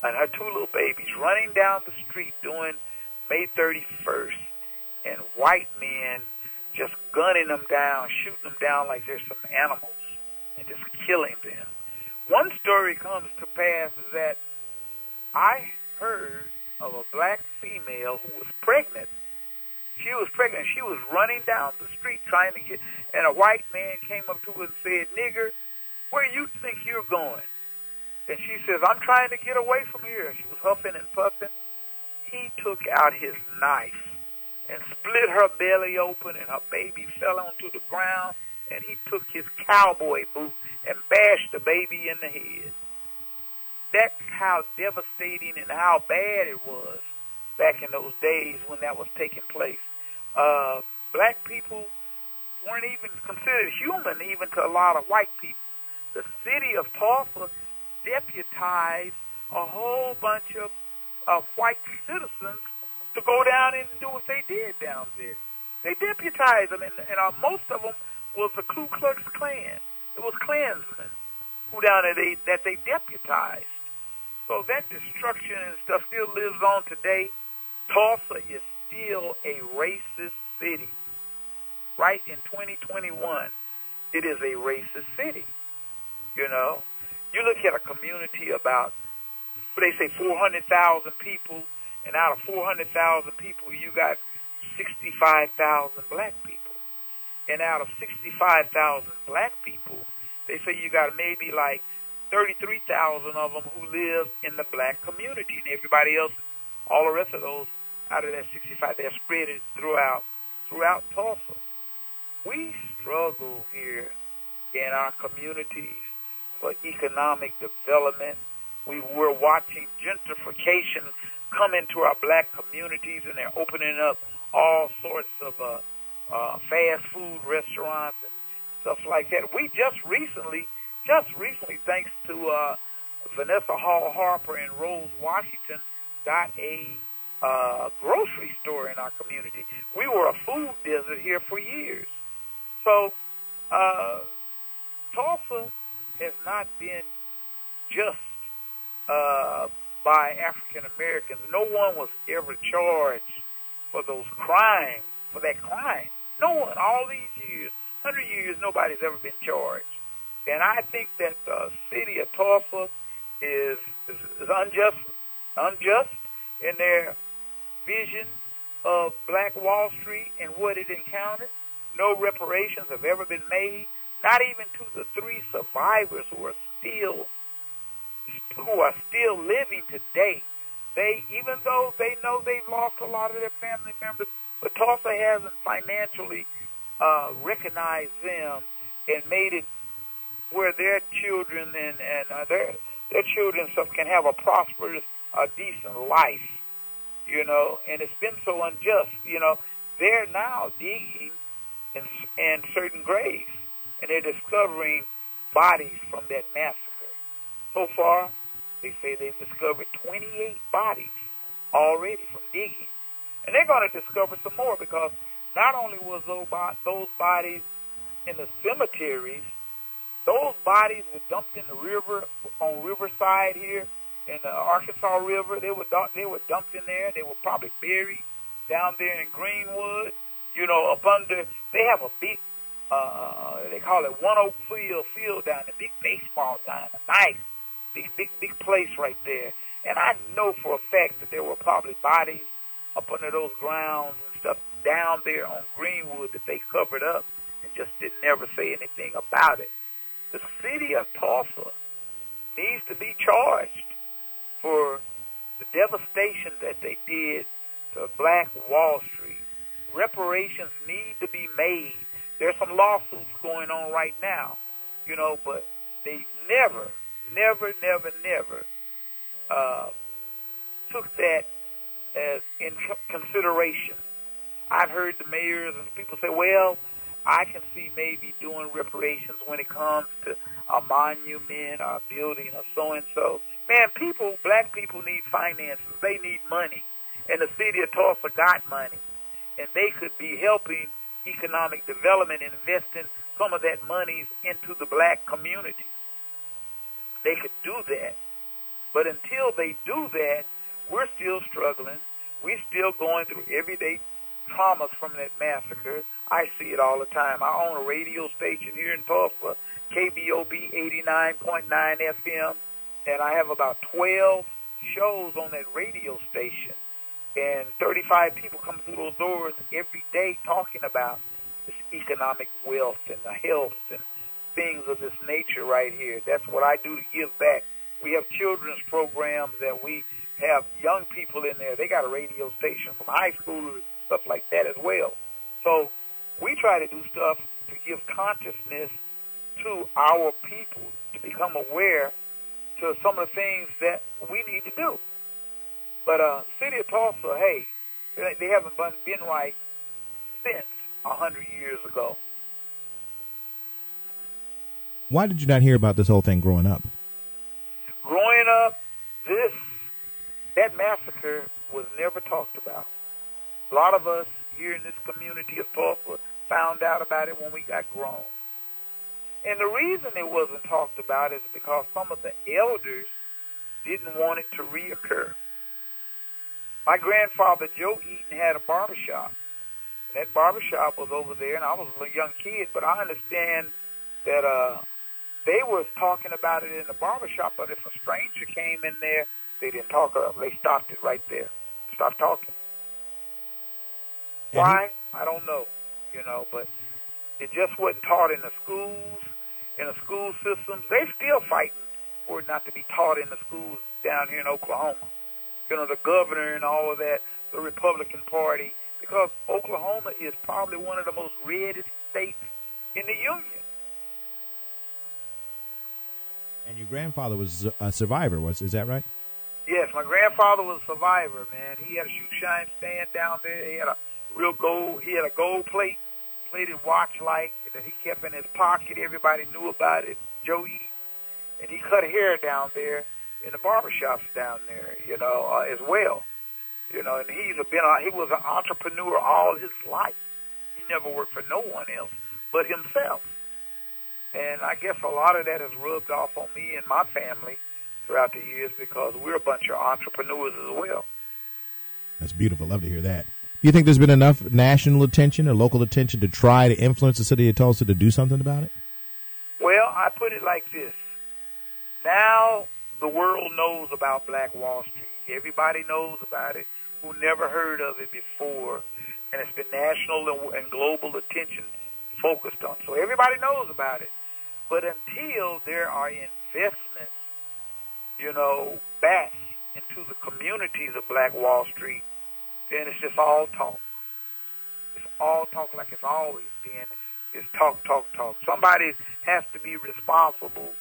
and her two little babies running down the street doing May 31st, and white men just gunning them down, shooting them down like they're some animals, and just killing them? One story comes to pass is that I heard of a black female who was pregnant. She was pregnant. She was running down the street trying to get, and a white man came up to her and said, "Nigger, where you think you're going?" And she says, "I'm trying to get away from here." She was huffing and puffing. He took out his knife and split her belly open, and her baby fell onto the ground. And he took his cowboy boot and bashed the baby in the head. That's how devastating and how bad it was back in those days when that was taking place. Uh, black people weren't even considered human, even to a lot of white people. The city of Tulsa deputized a whole bunch of uh, white citizens to go down and do what they did down there. They deputized them, and, and uh, most of them was the Ku Klux Klan. It was Klansmen who down there they, that they deputized. So that destruction and stuff still lives on today. Tulsa is still a racist city. Right in 2021, it is a racist city. You look at a community about, they say 400,000 people, and out of 400,000 people, you got 65,000 black people. And out of 65,000 black people, they say you got maybe like 33,000 of them who live in the black community, and everybody else, all the rest of those out of that 65, they're spread throughout throughout Tulsa. We struggle here in our communities for economic development. We were watching gentrification come into our black communities, and they're opening up all sorts of uh, uh, fast food restaurants and stuff like that. We just recently, just recently, thanks to uh, Vanessa Hall Harper and Rose Washington, got a uh, grocery store in our community. We were a food desert here for years. So, uh, Tulsa has not been just uh, by African Americans. No one was ever charged for those crimes, for that crime. No one, all these years, 100 years, nobody's ever been charged. And I think that the city of Tulsa is, is, is unjust, unjust in their vision of Black Wall Street and what it encountered. No reparations have ever been made, not even to the three survivors who are still who are still living today. They, even though they know they've lost a lot of their family members, but Tulsa hasn't financially uh, recognized them and made it where their children and, and uh, their their children can have a prosperous, a decent life, you know. And it's been so unjust, you know. They're now digging in, in certain graves, and they're discovering bodies from that massacre. So far, they say they've discovered 28 bodies already from digging. And they're going to discover some more because not only was those, bodies in the cemeteries, those bodies were dumped in the river on Riverside here in the Arkansas River. They were they were dumped in there. They were probably buried down there in Greenwood. You know, up under they have a big uh, they call it ONEOK Field field down there, big baseball diamond, nice big, big, big place right there. And I know for a fact that there were probably bodies up under those grounds and stuff down there on Greenwood that they covered up and just didn't never say anything about it. The city of Tulsa needs to be charged for the devastation that they did to Black Wall Street. Reparations need to be made. There's some lawsuits going on right now, you know, but they never never, never, never uh, took that as in consideration. I've heard the mayors and people say, well, I can see maybe doing reparations when it comes to a monument or a building or so and so. Man, people, black people need finances. They need money. And the city of Tulsa got money. And they could be helping economic development investing some of that money into the black community they could do that. But until they do that, we're still struggling. We're still going through everyday traumas from that massacre. I see it all the time. I own a radio station here in Tulsa, KBOB 89.9 FM, and I have about 12 shows on that radio station. And 35 people come through those doors every day talking about this economic wealth and the health and things of this nature right here. That's what I do to give back. We have children's programs that we have young people in there. They got a radio station from high school and stuff like that as well. So we try to do stuff to give consciousness to our people to become aware to some of the things that we need to do. But uh, City of Tulsa, hey, they haven't been right since a hundred years ago. Why did you not hear about this whole thing growing up? Growing up, this that massacre was never talked about. A lot of us here in this community of Tulsa found out about it when we got grown. And the reason it wasn't talked about is because some of the elders didn't want it to reoccur. My grandfather, Joe Eaton, had a barbershop. And that barbershop was over there, and I was a young kid, but I understand that uh, they was talking about it in the barbershop, but if a stranger came in there, they didn't talk about. They stopped it right there. Stopped talking. Why? I don't know, you know, but it just wasn't taught in the schools, in the school systems. They still fighting for it not to be taught in the schools down here in Oklahoma. You know, the governor and all of that, the Republican Party, because Oklahoma is probably one of the most reddest states in the union. And your grandfather was a survivor, was is that right? Yes, my grandfather was a survivor, man. He had a shoe shine stand down there. He had a real gold. He had a gold plate, plated watch like that he kept in his pocket. Everybody knew about it. Joey, and he cut hair down there in the barbershops down there, you know, uh, as well. You know, and he's a, been a, he was an entrepreneur all his life. He never worked for no one else but himself. And I guess a lot of that has rubbed off on me and my family throughout the years because we're a bunch of entrepreneurs as well. That's beautiful. Love to hear that. Do you think there's been enough national attention or local attention to try to influence the city of Tulsa to do something about it? Well, I put it like this. Now the world knows about Black Wall Street. Everybody knows about it who never heard of it before. And it's been national and, global attention focused on. So everybody knows about it. But until there are investments, you know, back into the communities of Black Wall Street, then it's just all talk. It's all talk like it's always been. It's talk, talk, talk. Somebody has to be responsible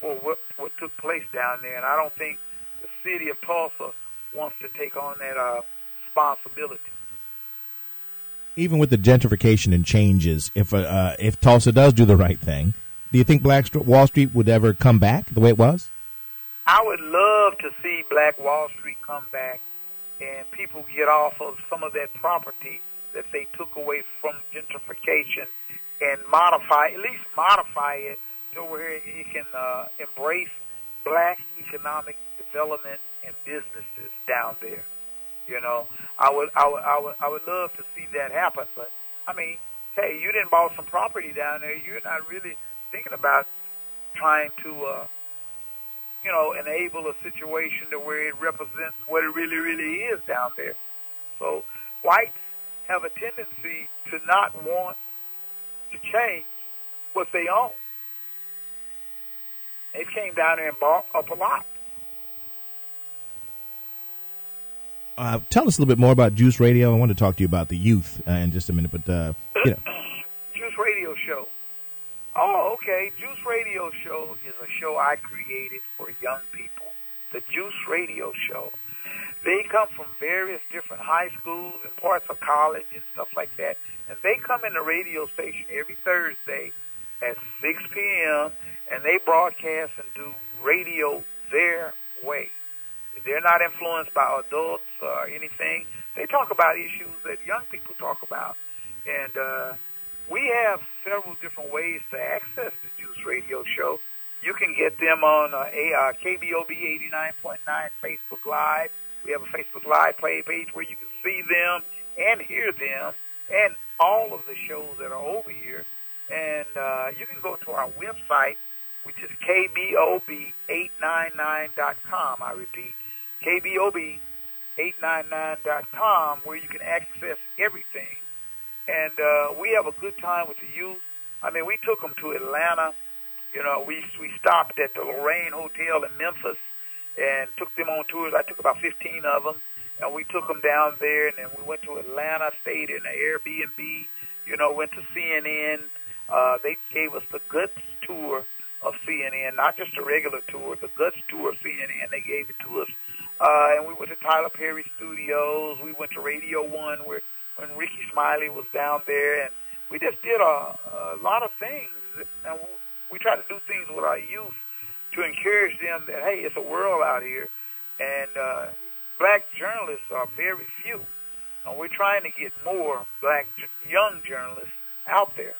for what what took place down there, and I don't think the city of Tulsa wants to take on that uh, responsibility. Even with the gentrification and changes, if uh, uh, if Tulsa does do the right thing, do you think Black Wall Street would ever come back the way it was? I would love to see Black Wall Street come back and people get off of some of that property that they took away from gentrification and modify, at least modify it to where it can uh, embrace black economic development and businesses down there. You know, I would, I would, I would, I would love to see that happen. But I mean, hey, you didn't buy some property down there. You're not really thinking about trying to, uh, you know, enable a situation to where it represents what it really, really is down there. So whites have a tendency to not want to change what they own. They came down there and bought up a lot. Uh, tell us a little bit more about Juice Radio. I want to talk to you about the youth uh, in just a minute, but uh, you know. (clears throat) Juice Radio Show. Oh, okay. Juice Radio Show is a show I created for young people. The Juice Radio Show. They come from various different high schools and parts of college and stuff like that. And they come in the radio station every Thursday at 6 p.m. and they broadcast and do radio their way. They're not influenced by adults or anything. They talk about issues that young people talk about. And uh, we have several different ways to access the Juice Radio Show. You can get them on uh, KBOB 89.9 Facebook Live. We have a Facebook Live play page where you can see them and hear them and all of the shows that are over here. And uh, you can go to our website, which is kbob899.com. I repeat, kbob899.com, where you can access everything. And uh, we have a good time with the youth. I mean, we took them to Atlanta. You know, we we stopped at the Lorraine Hotel in Memphis and took them on tours. I took about 15 of them, and we took them down there, and then we went to Atlanta, stayed in an Airbnb. You know, went to CNN. Uh, they gave us the Guts tour of CNN, not just a regular tour, the Guts tour of CNN. They gave it to us, uh, and we went to Tyler Perry Studios. We went to Radio One, where when Rickey Smiley was down there, and we just did a, a lot of things. And we try to do things with our youth to encourage them that hey, it's a world out here, and uh, black journalists are very few, and we're trying to get more black young journalists out there.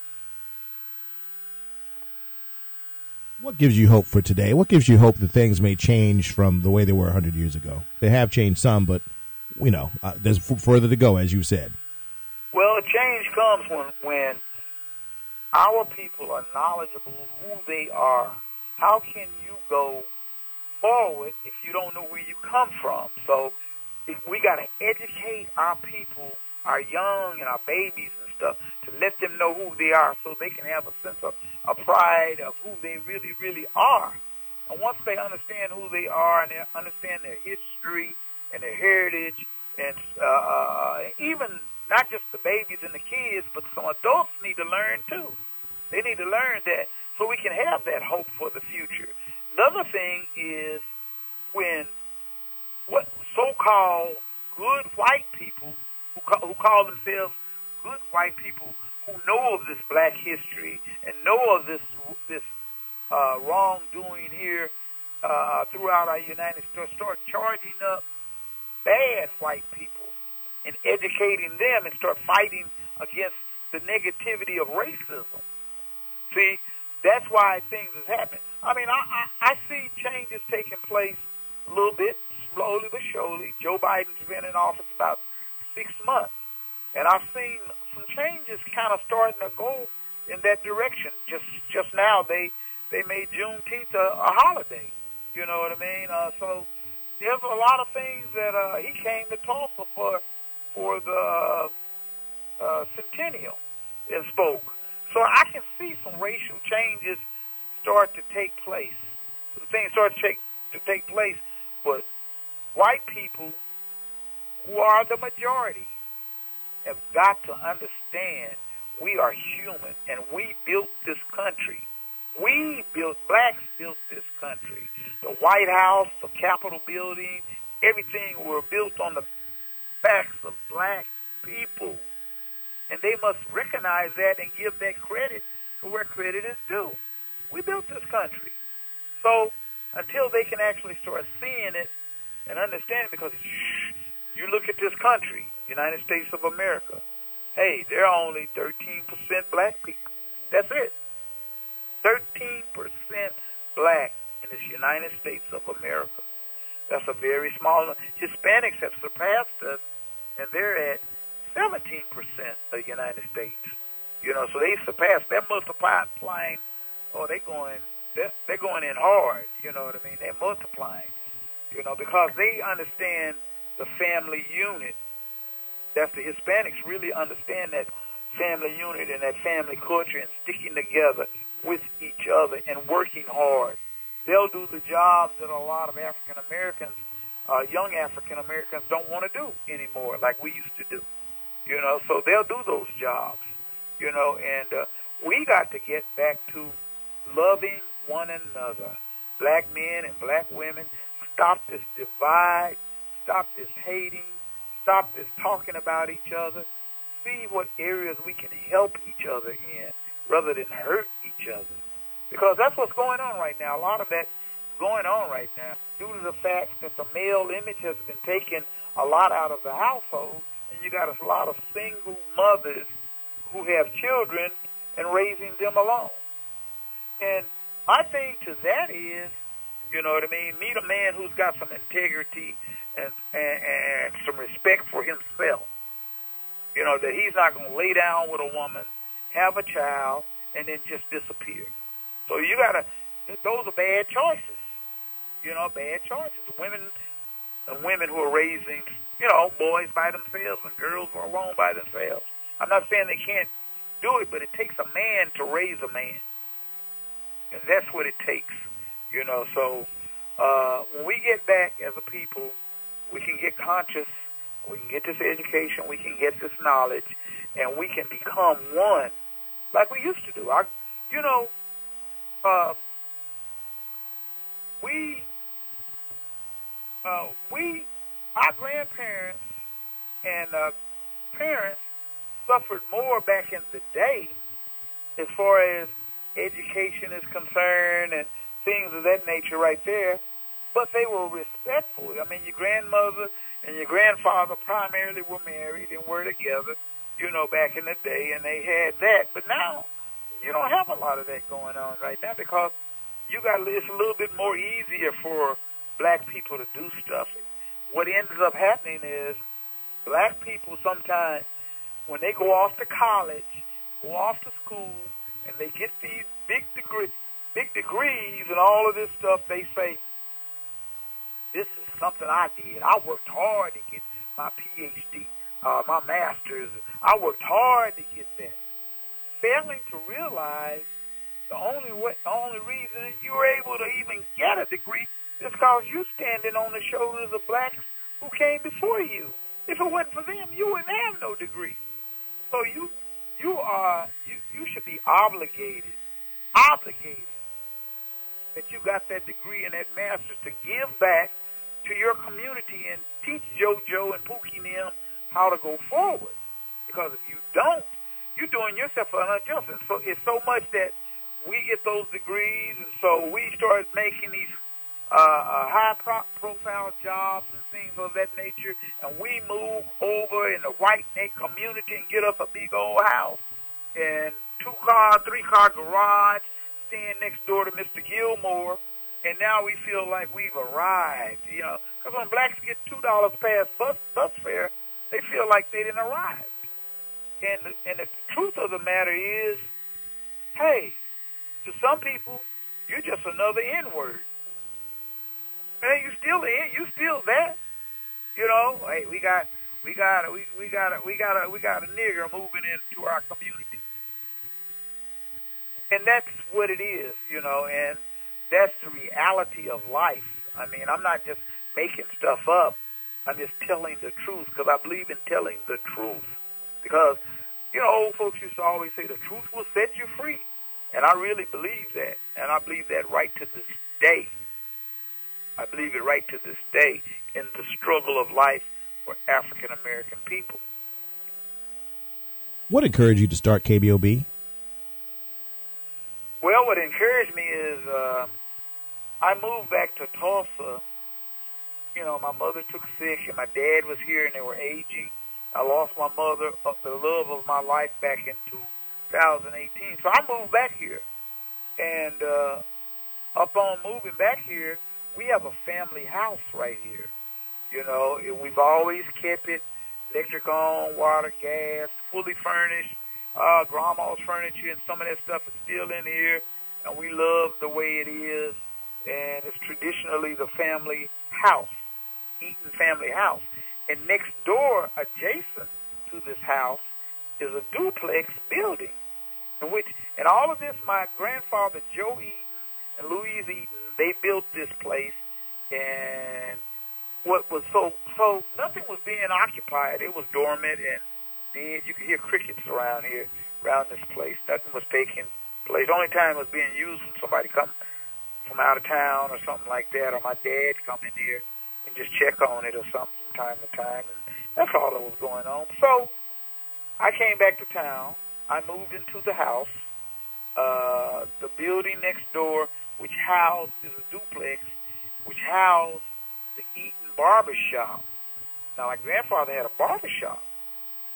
What gives you hope for today? What gives you hope that things may change from the way they were 100 years ago? They have changed some, but you know, uh, there's f- further to go, as you said. Well, a change comes when when our people are knowledgeable who they are. How can you go forward if you don't know where you come from? So we got to educate our people, our young and our babies stuff, to let them know who they are, so they can have a sense of a pride of who they really, really are. And once they understand who they are and they understand their history and their heritage, and uh, uh, even not just the babies and the kids, but some adults need to learn too. They need to learn that so we can have that hope for the future. Another thing is when what so-called good white people who call, who call themselves good white people who know of this black history and know of this this uh, wrongdoing here uh, throughout our United States start charging up bad white people and educating them and start fighting against the negativity of racism. See, that's why things is happening. I mean, I, I, I see changes taking place a little bit, slowly but surely. Joe Biden's been in office about six months, and I've seen some changes kind of starting to go in that direction. Just just now, they they made Juneteenth a, a holiday. You know what I mean? Uh, so there's a lot of things that uh, he came to Tulsa for for the uh, centennial and spoke. So I can see some racial changes start to take place. Some things start to take to take place, but white people who are the majority have got to understand we are human and we built this country. We built, blacks built this country. The White House, the Capitol building, everything were built on the backs of black people. And they must recognize that and give that credit to where credit is due. We built this country. So until they can actually start seeing it and understand it, because you look at this country, United States of America, hey, there are only 13% black people. That's it. 13% black in the United States of America. That's a very small number. Hispanics have surpassed us, and they're at 17% of the United States. You know, so they surpassed. They're multiplying. Oh, they're going. They're, they're going in hard. You know what I mean? They're multiplying. You know, because they understand the family unit. That's the Hispanics really understand that family unit and that family culture and sticking together with each other and working hard. They'll do the jobs that a lot of African Americans, uh, young African Americans, don't want to do anymore, like we used to do. You know, so they'll do those jobs. You know, and uh, we got to get back to loving one another, black men and black women. Stop this divide. Stop this hating. Stop this talking about each other. See what areas we can help each other in rather than hurt each other. Because that's what's going on right now. A lot of that going on right now due to the fact that the male image has been taken a lot out of the household, and you got a lot of single mothers who have children and raising them alone. And my thing to that is, you know what I mean, meet a man who's got some integrity and, and, some respect for himself. You know, that he's not going to lay down with a woman, have a child, and then just disappear. So you got to, those are bad choices. You know, bad choices. Women, and women who are raising, you know, boys by themselves and girls are alone by themselves. I'm not saying they can't do it, but it takes a man to raise a man. And that's what it takes, you know. So uh, when we get back as a people, we can get conscious, we can get this education, we can get this knowledge, and we can become one like we used to do. I, you know, uh, we, uh, we, our grandparents and uh, parents suffered more back in the day as far as education is concerned and things of that nature right there but they were respectful. I mean, your grandmother and your grandfather primarily were married and were together, you know, back in the day, and they had that. But now, you don't have a lot of that going on right now because you got it's a little bit more easier for black people to do stuff. What ends up happening is black people sometimes when they go off to college, go off to school, and they get these big degree, big degrees and all of this stuff, they say, "This is something I did. I worked hard to get my PhD, uh, my master's. I worked hard to get that." Failing to realize the only way, the only reason you were able to even get a degree is because you standing on the shoulders of blacks who came before you. If it wasn't for them, you wouldn't have no degree. So you you are you, you should be obligated, obligated that you got that degree and that master's to give back to your community and teach JoJo and Pookie and them how to go forward. Because if you don't, you're doing yourself an injustice. So it's so much that we get those degrees, and so we start making these uh, uh, high pro- jobs and things of that nature, and we move over in the white neck community and get us a big old house and two car, three car garage, staying next door to Mr. Gilmore, and now we feel like we've arrived. You know, because when blacks get two dollars past bus bus fare, they feel like they didn't arrive. And the, and the truth of the matter is, hey, to some people, you're just another N word. Man, you still in, you still that. You know, hey, we got, we got, we we got, we got a, we got a nigger moving into our community, and that's what it is. You know, and that's the reality of life. I mean, I'm not just making stuff up. I'm just telling the truth because I believe in telling the truth. Because, you know, old folks used to always say the truth will set you free. And I really believe that. And I believe that right to this day. I believe it right to this day in the struggle of life for African American people. What encouraged you to start KBOB? Well, what encouraged me is uh, I moved back to Tulsa. You know, my mother took sick, and my dad was here, and they were aging. I lost my mother, uh, the love of my life, back in 2018. So I moved back here, and uh, upon moving back here, we have a family house right here. You know, and we've always kept it electric on, water, gas, fully furnished. Uh, grandma's furniture and some of that stuff is still in here, and we love the way it is. And it's traditionally the family house, Eaton family house. And next door, adjacent to this house, is a duplex building, in which, and all of this, my grandfather Joe Eaton and Louise Eaton, they built this place, and what was so so nothing was being occupied. It was dormant and dead. You could hear crickets around here, around this place. Nothing was taking place. The only time was being used when somebody come from out of town or something like that, or my dad come in here and just check on it or something from time to time. And that's all that was going on. So I came back to town. I moved into the house. Uh, the building next door, which housed is a duplex, which housed the Eaton Barber Shop. Now, my grandfather had a barber shop.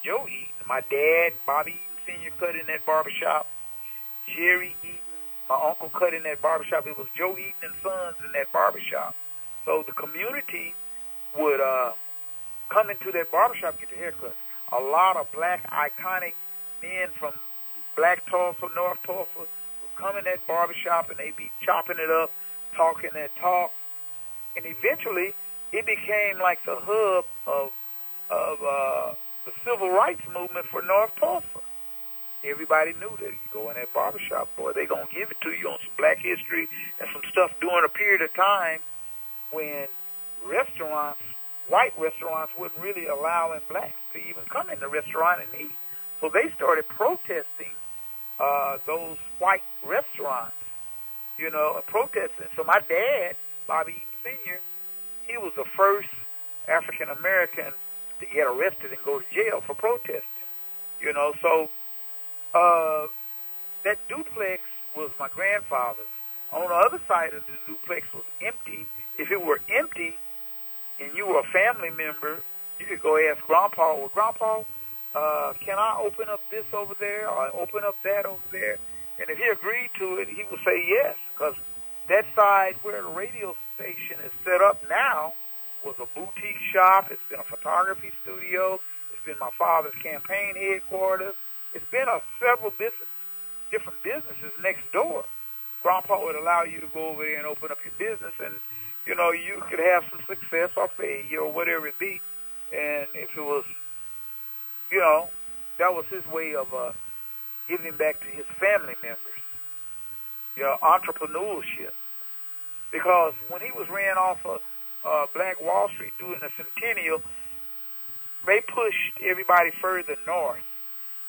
Joe Eaton, my dad, Bobby Eaton Sr. cut in that barber shop. Jerry Eaton, my uncle cut in that barber shop. It was Joe Eaton and Sons in that barber shop. So the community would uh, come into that barber shop get their haircuts. A lot of black iconic men from Black Tulsa, North Tulsa, would come in that barber shop and they'd be chopping it up, talking that talk. And eventually, it became like the hub of of uh, the civil rights movement for North Tulsa. Everybody knew that you go in that barbershop, boy, they gonna give it to you on some black history and some stuff during a period of time when restaurants, white restaurants, wouldn't really allow in blacks to even come in the restaurant and eat. So they started protesting uh, those white restaurants, you know, protesting. So my dad, Bobby Senior, he was the first African American get arrested and go to jail for protesting. You know, so uh, that duplex was my grandfather's on the other side of the duplex was empty. If it were empty and you were a family member, you could go ask Grandpa, well, Grandpa, uh, can I open up this over there or open up that over there? And if he agreed to it, he would say yes, because that side where the radio station is set up now was a boutique shop. It's been a photography studio. It's been my father's campaign headquarters. It's been a several business, different businesses next door. Grandpa would allow you to go over there and open up your business, and you know you could have some success or failure or whatever it be. And if it was, you know, that was his way of uh, giving back to his family members. You know, entrepreneurship. Because when he was ran off of uh, Black Wall Street doing the centennial, they pushed everybody further north,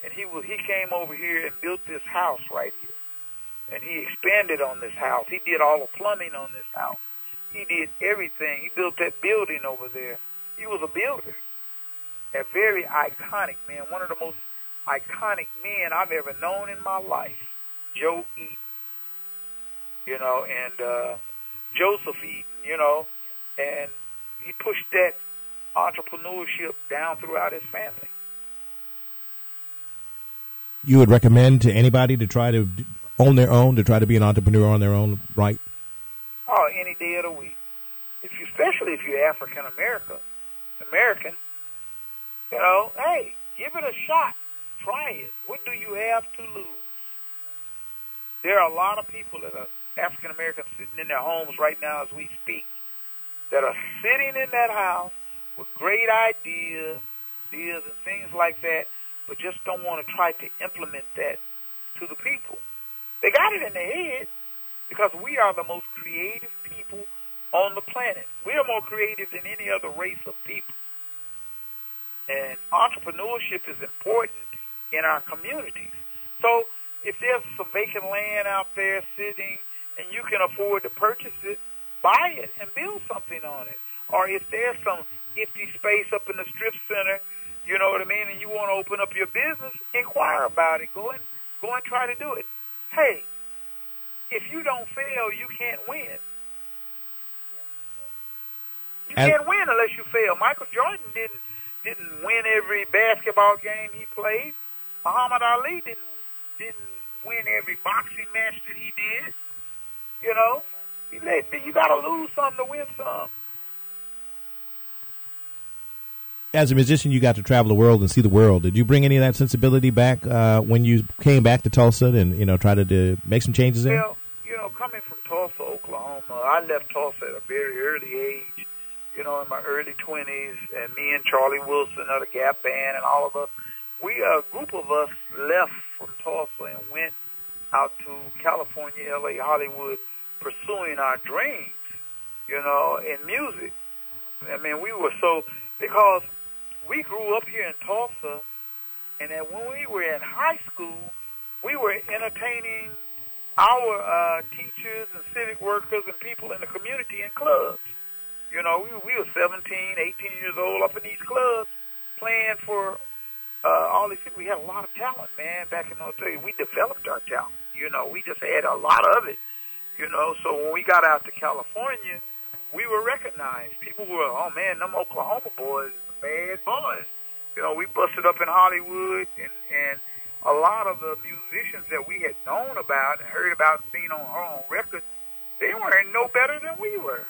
and he was he came over here and built this house right here and he expanded on this house. He did all the plumbing on this house. He did everything. He built that building over there. He was a builder. A very iconic man, one of the most iconic men I've ever known in my life, Joe Eaton. You know, and uh, Joseph Eaton, you know, and he pushed that entrepreneurship down throughout his family. You would recommend to anybody to try to own their own to try to be an entrepreneur on their own, right? Oh, any day of the week. If you, especially if you're African American, American, you know, hey, give it a shot. Try it. What do you have to lose? There are a lot of people that are African Americans sitting in their homes right now as we speak that are sitting in that house with great ideas, ideas and things like that, but just don't want to try to implement that to the people. They got it in their head because we are the most creative people on the planet. We are more creative than any other race of people. And entrepreneurship is important in our communities. So if there's some vacant land out there sitting and you can afford to purchase it, buy it and build something on it. Or if there's some empty space up in the strip center, you know what I mean, and you want to open up your business, inquire about it. Go and go and try to do it hey, if you don't fail, you can't win. You and can't win unless you fail. Michael Jordan didn't didn't win every basketball game he played. Muhammad Ali didn't didn't win every boxing match that he did. You know, you got to lose some to win some. as a musician, you got to travel the world and see the world. Did you bring any of that sensibility back uh, when you came back to Tulsa and you know try to, to make some changes there? Well, you know, coming from Tulsa, Oklahoma, I left Tulsa at a very early age. You know, in my early twenties, and me and Charlie Wilson of the Gap Band and all of us, we a group of us left from Tulsa and went out to California, L.A., Hollywood, pursuing our dreams. You know, in music. I mean, we were so because we grew up here in Tulsa, and that when we were in high school, we were entertaining our uh, teachers and civic workers and people in the community in clubs. You know, we, we were 17, 18 years old up in these clubs playing for uh, all these people. We had a lot of talent, man, back in those days. We developed our talent. You know, we just had a lot of it. You know, so when we got out to California, we were recognized. People were, oh man, them Oklahoma boys bad boys. You know, we busted up in Hollywood, and and a lot of the musicians that we had known about and heard about, seen on on records, they weren't no better than we were.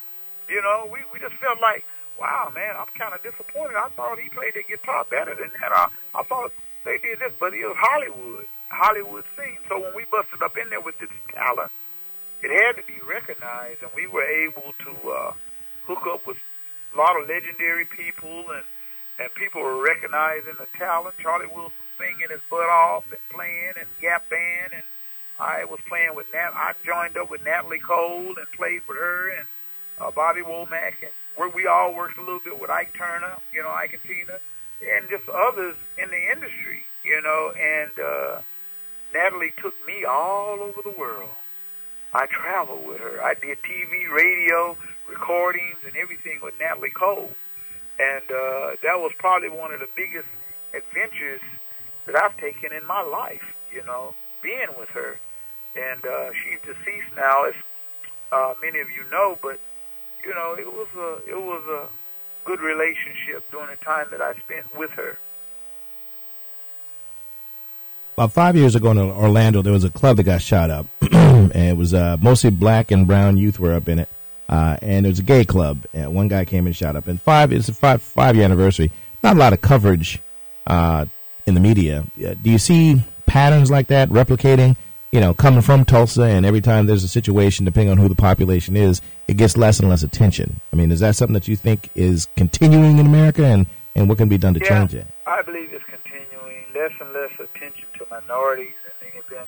You know, we we just felt like, wow, man, I'm kind of disappointed. I thought he played the guitar better than that. I, I thought they did this, but it was Hollywood, Hollywood scene. So when we busted up in there with this talent, it had to be recognized, and we were able to uh, hook up with a lot of legendary people and and people were recognizing the talent. Charlie Wilson singing his butt off and playing, and Gap Band, and I was playing with Nat. I joined up with Natalie Cole and played with her, and uh, Bobby Womack, and where we all worked a little bit with Ike Turner, you know, Ike and Tina, and just others in the industry, you know. And uh, Natalie took me all over the world. I traveled with her. I did TV, radio, recordings, and everything with Natalie Cole and uh, that was probably one of the biggest adventures that I've taken in my life. You know, being with her, and uh, she's deceased now. It's uh, many of you know, but you know, it was a it was a good relationship during the time that I spent with her. About five years ago in Orlando, there was a club that got shot up, (clears throat) and it was uh, mostly black and brown youth were up in it, uh, and it was a gay club. And one guy came and shot up. And five, it's a five five year anniversary. Not a lot of coverage uh, in the media. Uh, do you see patterns like that replicating? You know, coming from Tulsa, and every time there's a situation, depending on who the population is, it gets less and less attention. I mean, is that something that you think is continuing in America, and, and what can be done to yeah, change it? I believe it's continuing. Less and less attention to minorities, and then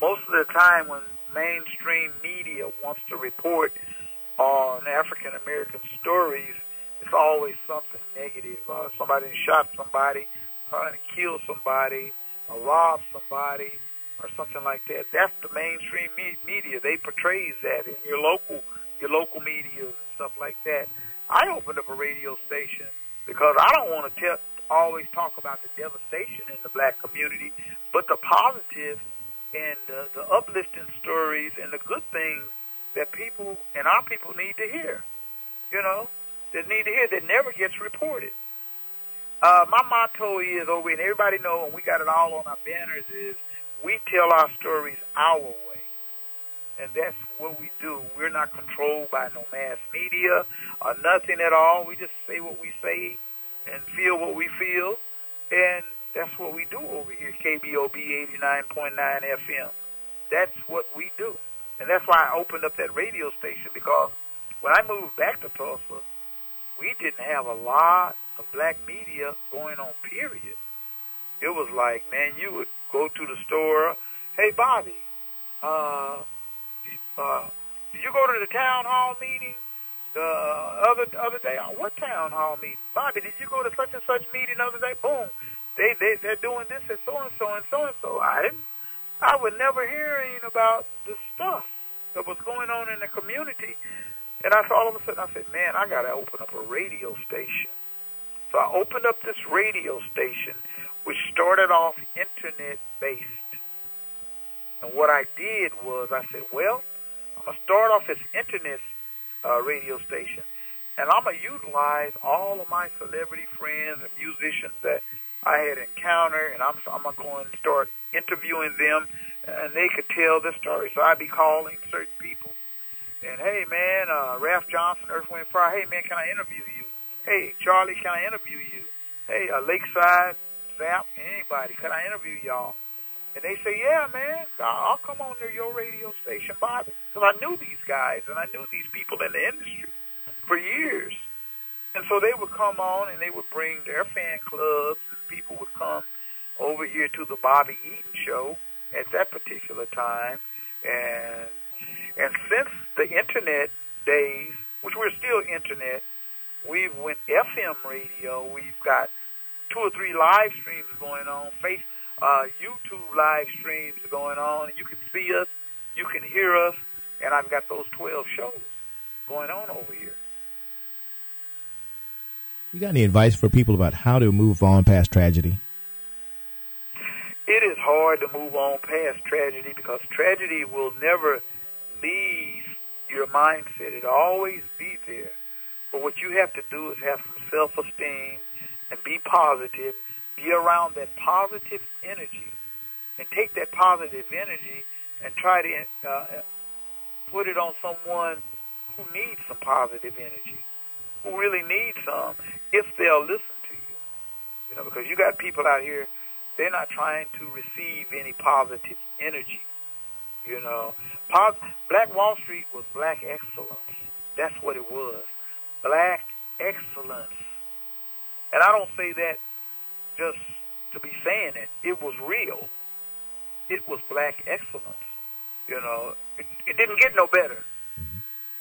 most of the time when mainstream media wants to report on African American stories, it's always something negative. Uh, somebody shot somebody, trying to kill somebody, or rob somebody, or something like that. That's the mainstream me- media. They portrays that in your local your local media and stuff like that. I opened up a radio station because I don't want to tell always talk about the devastation in the black community, but the positive and the, the uplifting stories and the good things that people and our people need to hear. You know, that need to hear that never gets reported. Uh, my motto is over, and everybody know, and we got it all on our banners, is we tell our stories our way. And that's what we do. We're not controlled by no mass media or nothing at all. We just say what we say and feel what we feel. And that's what we do over here, KBOB 89.9 FM. That's what we do. And that's why I opened up that radio station because when I moved back to Tulsa, we didn't have a lot of black media going on, period. It was like, man, you would go to the store, hey, Bobby, uh, uh, did you go to the town hall meeting the other other day? What town hall meeting? Bobby, did you go to such and such meeting the other day? Boom, they they they're doing this and so and so and so and so. I didn't. I would never hearing about the stuff that was going on in the community. And I saw all of a sudden, I said, man, I got to open up a radio station. So I opened up this radio station, which started off internet based. And what I did was I said, well, I'm to start off this internet uh, radio station, and I'm to utilize all of my celebrity friends and musicians that I had encountered, and I'm, I'm going to start interviewing them, and they could tell their story. So I'd be calling certain people, and hey, man, uh, Ralph Johnson, Earth, Wind, Fire, hey, man, can I interview you? Hey, Charlie, can I interview you? Hey, uh, Lakeside, Zap, anybody, can I interview y'all? And they say, yeah, man, I'll come on to your radio station, Bobby. Because I knew these guys and I knew these people in the industry for years. And so they would come on and they would bring their fan clubs people would come over here to the Bobby Eaton show at that particular time. And and since the internet days, which we're still internet, we've went FM radio. We've got two or three live streams going on. Face uh, YouTube live streams going on. You can see us, you can hear us, and I've got those 12 shows going on over here. You got any advice for people about how to move on past tragedy? It is hard to move on past tragedy because tragedy will never leave your mindset. It'll always be there. But what you have to do is have some self-esteem and be positive be around that positive energy and take that positive energy and try to uh, put it on someone who needs some positive energy, who really needs some, if they'll listen to you. You know, because you got people out here, they're not trying to receive any positive energy. You know, Pos- Black Wall Street was black excellence. That's what it was. Black excellence. And I don't say that just to be saying it. It was real. It was black excellence. You know, it, it didn't get no better.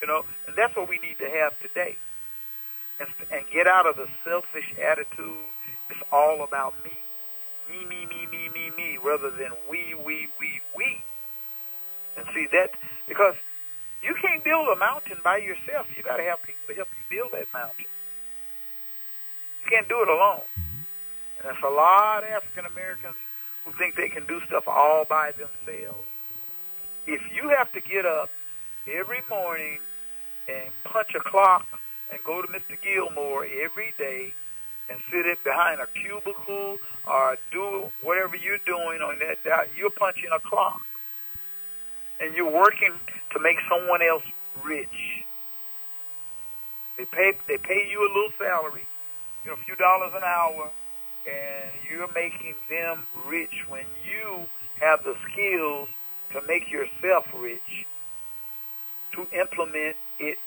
You know, and that's what we need to have today. And, and get out of the selfish attitude. It's all about me. Me, me, me, me, me, me, rather than we, we, we, we. And see that, because you can't build a mountain by yourself. You got to have people to help you build that mountain. You can't do it alone. And there's a lot of African Americans who think they can do stuff all by themselves. If you have to get up every morning and punch a clock and go to Mr. Gilmore every day and sit it behind a cubicle or do whatever you're doing on that, that you're punching a clock and you're working to make someone else rich. They pay they pay you a little salary, you know, a few dollars an hour, and you're making them rich when you have the skills to make yourself rich, to implement it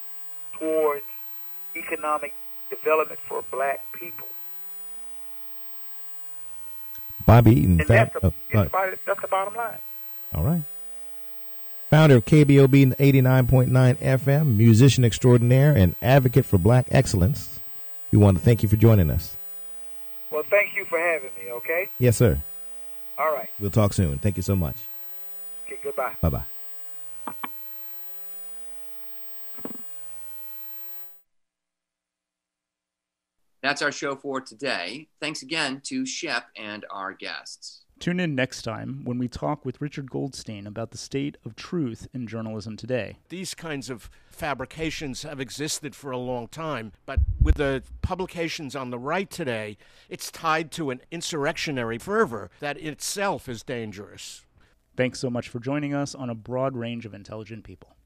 towards economic development for black people. Bobby Eaton, And that's, the, uh, uh, that's the bottom line. all right. Founder of KBOB 89.9 FM, musician extraordinaire, and advocate for black excellence. We want to thank you for joining us. Well, thank you for having me, okay? Yes, sir. All right. We'll talk soon. Thank you so much. Okay, goodbye. Bye bye. That's our show for today. Thanks again to Shep and our guests. Tune in next time when we talk with Richard Goldstein about the state of truth in journalism today. These kinds of fabrications have existed for a long time, but with the publications on the right today, it's tied to an insurrectionary fervor that itself is dangerous. Thanks so much for joining us on a broad range of intelligent people.